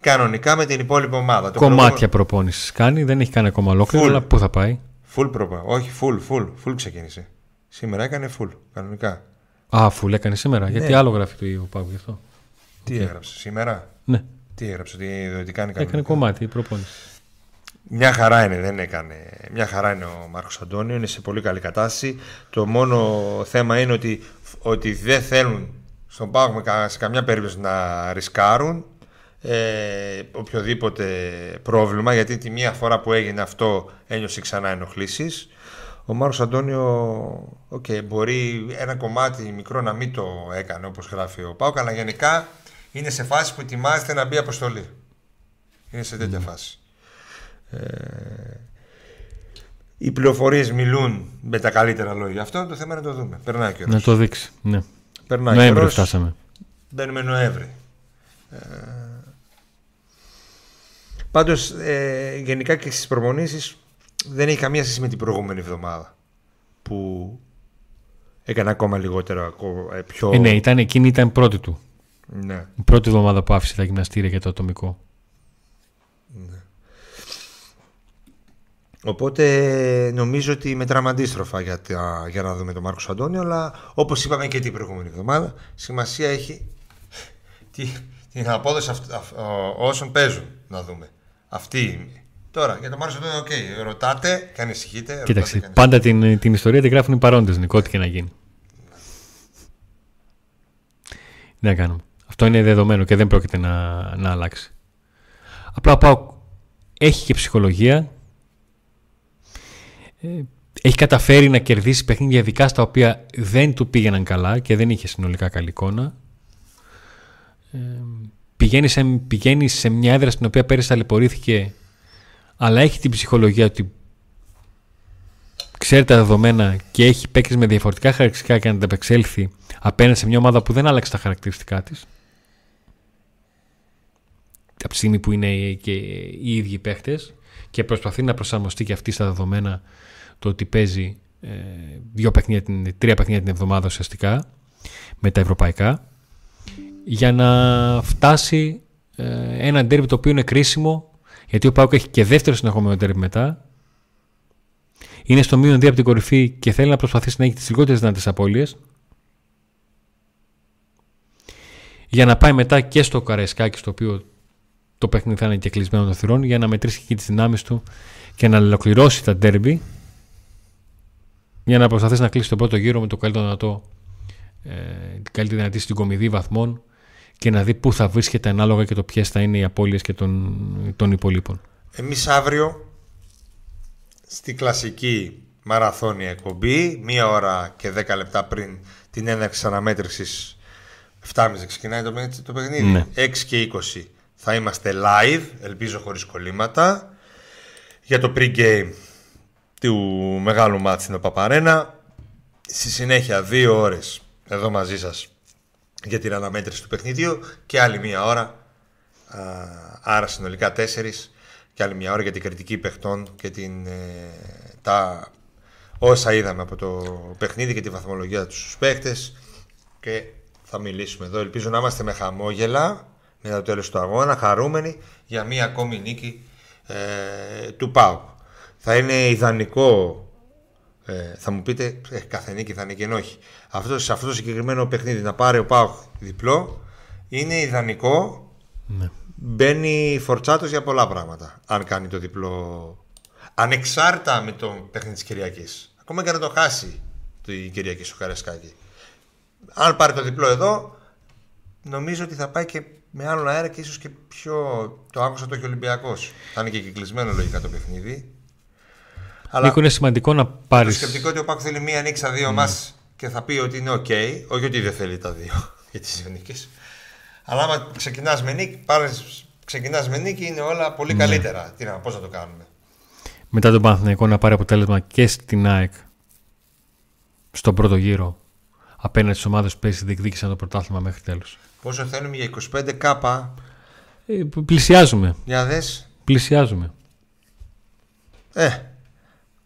κανονικά με την υπόλοιπη ομάδα. Κομμάτια προπόνησης κάνει, δεν έχει κάνει ακόμα ολόκληρο, αλλά πού θα πάει; Full προπα. Όχι, full, full, full ξεκίνησε. Σήμερα έκανε full, κανονικά. Α, full έκανε σήμερα. Ναι. Γιατί άλλο γράφει το ο Παύλο γι' αυτό; Τι okay. έγραψε σήμερα; Ναι. Τι έγραψε, ότι, ότι κάνει κανονικά. Έκανε κομμάτι η προπόνηση. Μια χαρά είναι, δεν έκανε. Μια χαρά είναι ο Μάρκος Αντώνιο, είναι σε πολύ καλή κατάσταση. Το μόνο θέμα είναι ότι, ότι δεν θέλουν στον Πάγο σε καμιά περίπτωση να ρισκάρουν ε, οποιοδήποτε πρόβλημα γιατί τη μία φορά που έγινε αυτό ένιωσε ξανά ενοχλήσεις ο Μάρος Αντώνιο okay, μπορεί ένα κομμάτι μικρό να μην το έκανε όπως γράφει ο Πάουκ αλλά γενικά είναι σε φάση που ετοιμάζεται να μπει αποστολή. Είναι σε τέτοια φάση. Ε, οι πληροφορίες μιλούν με τα καλύτερα λόγια. Αυτό το θέμα είναι να το δούμε. Περνάει Να το δείξει ναι. Περνάει Νοέμβρη φτάσαμε. Μπαίνουμε Νοέμβρη. Ε, Πάντως, ε, γενικά και στις προπονήσει δεν έχει καμία σχέση με την προηγούμενη εβδομάδα που έκανε ακόμα λιγότερο ε, πιο... Ε, ναι, ήταν, εκείνη ήταν πρώτη του. Ναι. Η πρώτη εβδομάδα που άφησε τα γυμναστήρια για το ατομικό. Ναι. Οπότε νομίζω ότι μετράμε αντίστροφα για, για να δούμε τον Μάρκος Αντώνιο, αλλά όπως είπαμε και την προηγούμενη εβδομάδα, σημασία έχει την απόδοση όσων παίζουν να δούμε. Αυτή είναι. Τώρα για το Μάρκος Αντώνιο, okay, ρωτάτε και ανησυχείτε. Κοίταξε, ρωτάτε, πάντα την, την ιστορία την γράφουν οι παρόντες, Νικό, ό,τι και να γίνει. Ναι. να κάνουμε. Αυτό είναι δεδομένο και δεν πρόκειται να, να αλλάξει. Απλά πάω. Έχει και ψυχολογία. Ε, έχει καταφέρει να κερδίσει παιχνίδια ειδικά στα οποία δεν του πήγαιναν καλά και δεν είχε συνολικά καλή εικόνα. Ε, πηγαίνει, σε, πηγαίνει σε μια έδρα στην οποία πέρυσι ταλαιπωρήθηκε αλλά έχει την ψυχολογία ότι ξέρει τα δεδομένα και έχει παίξει με διαφορετικά χαρακτηριστικά και να ανταπεξέλθει απέναντι σε μια ομάδα που δεν άλλαξε τα χαρακτηριστικά της από τη στιγμή που είναι και οι ίδιοι παίχτες και προσπαθεί να προσαρμοστεί και αυτή στα δεδομένα το ότι παίζει ε, δύο παιχνίδια, τρία παιχνίδια την εβδομάδα ουσιαστικά με τα ευρωπαϊκά για να φτάσει ε, ένα ντέρμπι το οποίο είναι κρίσιμο γιατί ο Πάουκ έχει και δεύτερο συνεχόμενο ντέρμπι μετά. Είναι στο μείον 2 από την κορυφή και θέλει να προσπαθήσει να έχει τις λιγότερες δυνατές απώλειες. Για να πάει μετά και στο Καραϊσκάκι στο οποίο το παιχνίδι θα είναι και κλεισμένο των θυρών για να μετρήσει και τις δυνάμεις του και να ολοκληρώσει τα ντέρμπι για να προσπαθήσει να κλείσει τον πρώτο γύρο με το καλύτερο δυνατό ε, την καλύτερη δυνατή στην κομιδή βαθμών και να δει πού θα βρίσκεται ανάλογα και το ποιες θα είναι οι απώλειες και των, των υπολείπων. Εμείς αύριο στη κλασική μαραθώνια εκπομπή, μία ώρα και δέκα λεπτά πριν την έναρξη αναμέτρησης 7.30 ξεκινάει το, το παιχνίδι. Ναι. 6 και 20 θα είμαστε live, ελπίζω χωρίς κολλήματα, για το pre-game του μεγάλου μάτς στην Παπαρένα. Στη συνέχεια δύο ώρες εδώ μαζί σας για την αναμέτρηση του παιχνιδιού και άλλη μία ώρα, άρα συνολικά τέσσερις και άλλη μία ώρα για την κριτική παιχτών και την, ε, τα όσα είδαμε από το παιχνίδι και τη βαθμολογία τους στους παίχτες και θα μιλήσουμε εδώ. Ελπίζω να είμαστε με χαμόγελα μετά το τέλος του αγώνα, χαρούμενοι για μία ακόμη νίκη ε, του ΠΑΟΚ. Θα είναι ιδανικό ε, θα μου πείτε, ε, κάθε νίκη θα είναι και όχι. Αυτό, σε αυτό το συγκεκριμένο παιχνίδι να πάρει ο Πάουκ διπλό είναι ιδανικό. Ναι. Μπαίνει φορτσάτος για πολλά πράγματα. Αν κάνει το διπλό. Ανεξάρτητα με το παιχνίδι της Κυριακής. Ακόμα και να το χάσει η Κυριακή στο Καρεσκάκι. Αν πάρει το διπλό εδώ, νομίζω ότι θα πάει και με άλλον αέρα και ίσως και πιο. Το άκουσα το έχει ο Ολυμπιακός. Θα είναι και κυκλισμένο λογικά το παιχνίδι. Αλλά Νίκο, είναι σημαντικό να πάρει. Το σκεπτικό ότι ο ΠΑΟΚ θέλει μία νίκη στα δύο mm. μας και θα πει ότι είναι οκ. Όχι ότι δεν θέλει τα δύο για τι δύο νίκες. Αλλά άμα ξεκινάς με νίκη, ξεκινάς με νίκη είναι όλα πολύ mm. καλύτερα. Τι να, πώς θα το κάνουμε. Μετά τον Παναθηναϊκό να πάρει αποτέλεσμα και στην ΑΕΚ στον πρώτο γύρο απέναντι στις ομάδες που πέσει διεκδίκησαν το πρωτάθλημα μέχρι τέλους. Πόσο θέλουμε για 25 κάπα; Ε, πλησιάζουμε. Για δες. Πλησιάζουμε. Ε,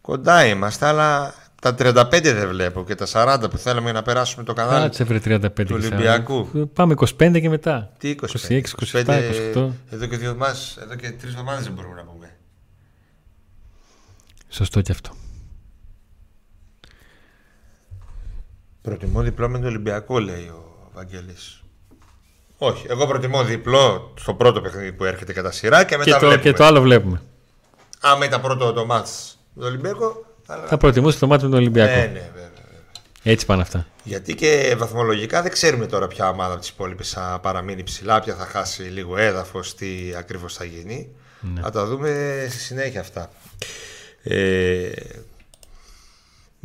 Κοντά είμαστε, αλλά τα 35 δεν βλέπω και τα 40 που θέλαμε να περάσουμε το κανάλι Κάτσε βρε 35 του Ολυμπιακού. Πάμε 25 και μετά. Τι 26, 26 27, 28. Εδώ και δύο εβδομάδες, εδώ και τρεις εβδομάδες δεν μπορούμε να πούμε. Σωστό και αυτό. Προτιμώ διπλό με τον Ολυμπιακό, λέει ο Βαγγέλης. Όχι, εγώ προτιμώ διπλό στο πρώτο παιχνίδι που έρχεται κατά σειρά και μετά και το, βλέπουμε. Και το άλλο βλέπουμε. άμα ήταν πρώτο το μάτς με τον Ολυμπιακό, θα, θα προτιμούσε το μάτι με τον Ολυμπιακό. Ναι, ναι, βέβαια. Έτσι πάνε αυτά. Γιατί και βαθμολογικά δεν ξέρουμε τώρα ποια ομάδα από τις υπόλοιπες θα παραμείνει ψηλά, ποια θα χάσει λίγο έδαφος, τι ακριβώς θα γίνει. Ναι. Θα τα δούμε στη συνέχεια αυτά. Ε,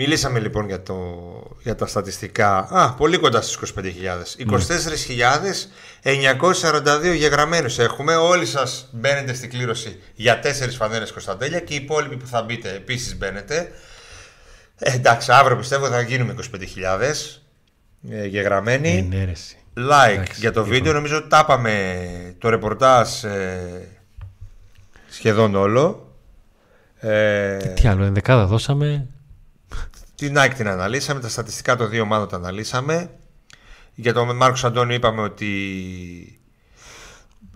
μιλήσαμε λοιπόν για, το, για τα στατιστικά. Α, πολύ κοντά στις 25.000. 24.942 γεγραμμένους έχουμε. Όλοι σας μπαίνετε στην κλήρωση για 4 φανέρες Κωνσταντέλια και οι υπόλοιποι που θα μπείτε επίσης μπαίνετε. Ε, εντάξει, αύριο πιστεύω θα γίνουμε 25.000 ε, γεγραμμένοι. Ε, ναι, like εντάξει, για το λοιπόν. βίντεο. Νομίζω τα είπαμε το ρεπορτάζ ε, σχεδόν όλο. Ε, τι άλλο, ενδεκάδα δώσαμε. Την Nike την αναλύσαμε, τα στατιστικά των δύο ομάδων τα αναλύσαμε. Για τον Μάρκος Αντώνιο είπαμε ότι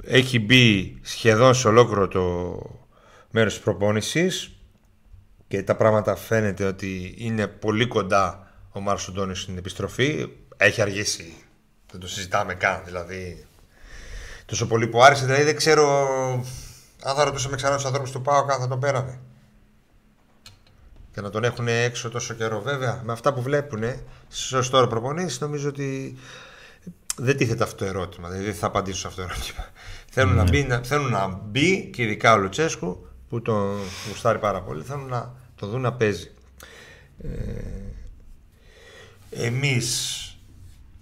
έχει μπει σχεδόν σε ολόκληρο το μέρος της προπόνησης και τα πράγματα φαίνεται ότι είναι πολύ κοντά ο Μάρκος Αντώνιος στην επιστροφή. Έχει αργήσει, δεν το συζητάμε καν δηλαδή. Τόσο πολύ που άρεσε, δηλαδή δεν ξέρω αν θα ρωτούσαμε ξανά τους ανθρώπους του Πάου, αν θα τον πέρανε. Και να τον έχουν έξω τόσο καιρό. Βέβαια, με αυτά που βλέπουν στι τώρα προπονήσει, νομίζω ότι δεν τίθεται αυτό το ερώτημα. Δηλαδή δεν θα απαντήσω σε αυτό το ερώτημα. Θέλουν, να ναι. μπει, να, θέλουν να μπει και ειδικά ο Λουτσέσκου που τον γουστάρει πάρα πολύ. Θέλουν να το δουν να παίζει. Ε, εμείς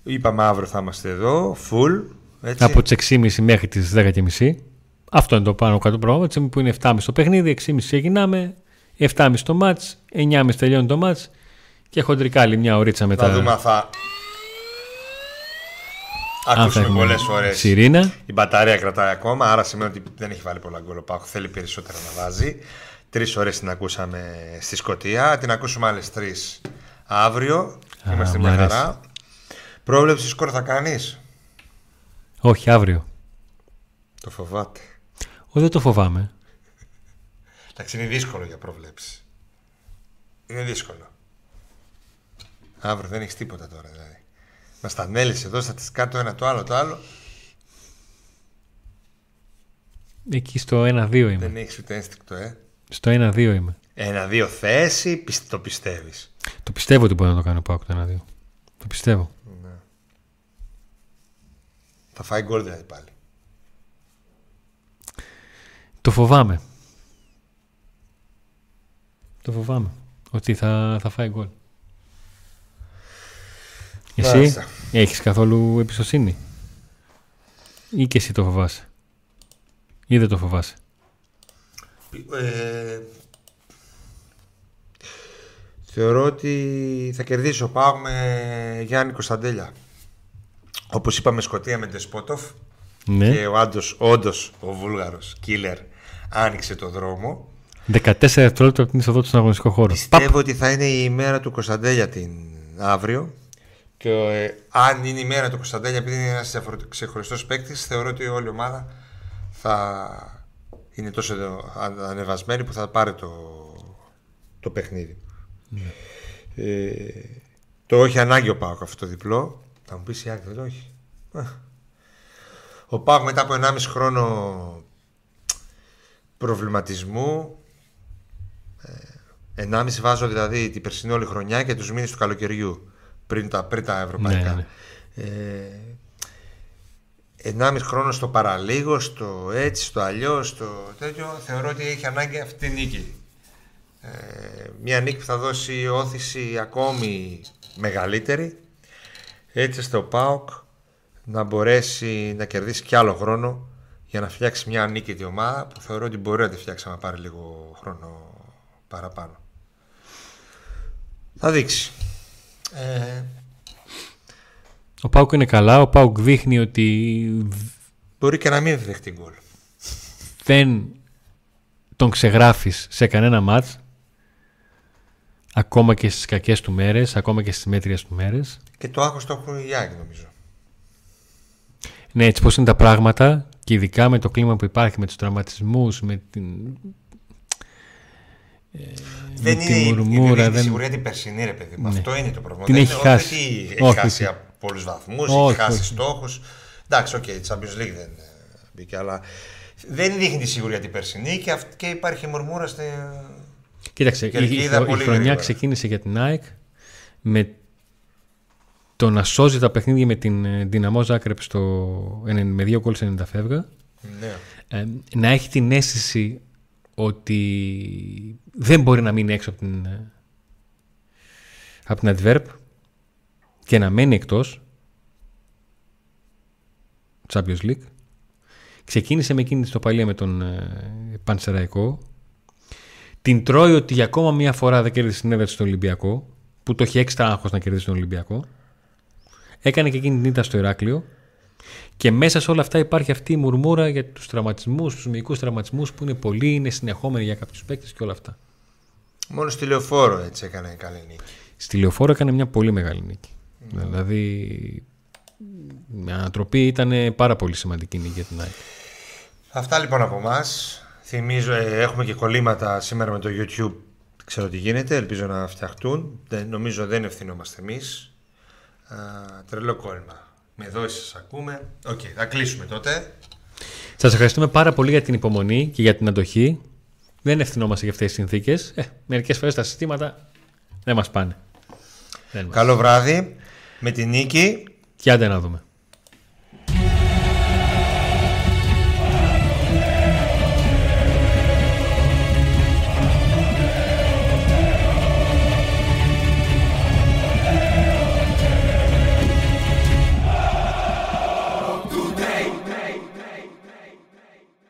είπαμε αύριο θα είμαστε εδώ, full. Έτσι. Από τις 6.30 μέχρι τις 10.30. Αυτό είναι το πάνω κάτω πρόγραμμα που είναι 7.30 το παιχνίδι, 6.30 ξεκινάμε, 7.30 το μάτς, 9.30 τελειώνει το μάτς και χοντρικά άλλη μια ωρίτσα μετά. Θα δούμε θα... Ακούσαμε πολλές φορές. Σιρήνα. Η μπαταρία κρατάει ακόμα, άρα σημαίνει ότι δεν έχει βάλει πολλά γκολ. Ο θέλει περισσότερα να βάζει. Τρεις ώρες την ακούσαμε στη Σκωτία. Την ακούσουμε άλλες τρεις αύριο. Α, Είμαστε μια χαρά. Πρόβλεψη σκορ θα κάνεις; Όχι, αύριο. Το φοβάται. Όχι, δεν το φοβάμαι. Εντάξει, είναι δύσκολο για προβλέψεις. Είναι δύσκολο. Αύριο δεν έχεις τίποτα τώρα δηλαδή. Μας τα μέλησε εδώ στατιστικά το ένα το άλλο το άλλο. Εκεί στο 1-2 είμαι. Δεν έχεις ούτε ένστικτο, ε. Στο 1-2 είμαι. 1-2 θέση, το πιστεύεις; Το πιστεύω ότι μπορεί να το κάνει ο Πάουκ το 1-2. Το πιστεύω. Ναι. Θα φάει γκολ δηλαδή πάλι. Το φοβάμαι. Το φοβάμαι. Ότι θα, θα φάει γκολ. Εσύ Μάλιστα. έχεις καθόλου εμπιστοσύνη ή και εσύ το φοβάσαι; Ή δεν το φοβάσαι; Ε, θεωρώ ότι θα κερδίσω. Πάω με Γιάννη Κωνσταντέλια. Όπως είπαμε Σκοτία με Ντεσπότοφ ναι. και ο Άντος, όντως ο Βούλγαρος, killer, άνοιξε το δρόμο. 14 δευτερόλεπτα από την είσοδο του στον αγωνιστικό χώρο. Πιστεύω ότι θα είναι η μέρα του Κωνσταντέλια την αύριο. Και ε, αν είναι η μέρα του Κωνσταντέλια, επειδή είναι ένας ξεχωριστός παίκτης, θεωρώ ότι όλη η ομάδα θα είναι τόσο ανεβασμένη που θα πάρει το, το παιχνίδι. Ναι. Ε, το έχει ανάγκη ο Πάοκ αυτό το διπλό. Θα μου πεις η δεν το έχει. Ο Πάοκ μετά από 1,5 χρόνο προβληματισμού 1,5 ε, βάζω δηλαδή την περσινή όλη χρονιά και τους μήνες του καλοκαιριού πριν τα, πριν τα ευρωπαϊκά. Ναι, ναι. Ε, χρόνο στο παραλίγο, στο έτσι, στο αλλιώς, στο τέτοιο, θεωρώ ότι έχει ανάγκη αυτή τη νίκη. Ε, μια νίκη που θα δώσει όθηση ακόμη μεγαλύτερη έτσι στο ΠΑΟΚ να μπορέσει να κερδίσει κι άλλο χρόνο για να φτιάξει μια ανίκητη ομάδα που θεωρώ ότι μπορεί να τη φτιάξει να πάρει λίγο χρόνο παραπάνω. Θα δείξει. Ε... Ο Πάουκ είναι καλά, ο Πάουκ δείχνει ότι... Μπορεί και να μην δεχτεί γκολ. Δεν τον ξεγράφεις σε κανένα μάτς ακόμα και στις κακές του μέρες, ακόμα και στις μέτριες του μέρες. Και το άγχος το έχουν οι Άγιοι νομίζω. Ναι, έτσι πώς είναι τα πράγματα και ειδικά με το κλίμα που υπάρχει, με τους τραυματισμούς, με την... Ε, δεν είναι η, μουρμούρα, δεν... σιγουριά την περσινή, ρε παιδί μου. Ναι. Αυτό είναι το πρόβλημα. Την δεν έχει είναι, χάσει. Όχι, έχει χάσει από πολλούς βαθμούς, έχει χάσει στόχους. Εντάξει, okay, Champions League δεν ε, μπήκε, αλλά δεν δείχνει τη σιγουριά την περσινή και, αυ- και υπάρχει μουρμούρα στη. Κοίταξε, η, Κερκίδα η, χρο- η πολύ χρονιά γρήγορα. ξεκίνησε για την ΑΕΚ με το να σώζει τα παιχνίδια με την ε, Ντιναμό Ζάγκρεμπ στο, εν- με δύο γκολ σε 90 φεύγα. Ναι. Ε, να έχει την αίσθηση ότι δεν μπορεί να μείνει έξω από την, ε, από την Adverb και να μένει εκτός Champions League. Ξεκίνησε με εκείνη την στοπαλία με τον ε, Πανσεραϊκό. Την τρώει ότι για ακόμα μία φορά δεν κέρδισε την έδρα στον Ολυμπιακό, που το έχει έξτρα άγχος να κερδίσει τον Ολυμπιακό. Έκανε και εκείνη την ήττα στο Ηράκλειο. Και μέσα σε όλα αυτά υπάρχει αυτή η μουρμούρα για τους τραυματισμούς, τους μυϊκούς τραυματισμούς που είναι πολλοί, είναι συνεχόμενοι για κάποιους παίκτες και όλα αυτά. Μόνο στη λεωφόρο έτσι έκανε καλή νίκη. Στη Λεωφόρο έκανε μια πολύ μεγάλη νίκη. Δηλαδή η ανατροπή ήταν πάρα πολύ σημαντική νίκη για την ΑΕΚ. Αυτά λοιπόν από εμάς. Θυμίζω, ε, έχουμε και κολλήματα σήμερα με το YouTube. Δεν Ξέρω τι γίνεται, ελπίζω να φτιαχτούν. Δεν, νομίζω δεν ευθυνόμαστε εμείς. Τρελό κόλλημα. Με δόση σας ακούμε. Οκ, θα κλείσουμε τότε. Σας ευχαριστούμε πάρα πολύ για την υπομονή και για την αντοχή. Δεν ευθυνόμαστε για αυτές τις συνθήκες. Ε, μερικές φορές τα συστήματα δεν μας πάνε. Δεν μας. Καλό βράδυ. Με τη νίκη Και άντε να δούμε.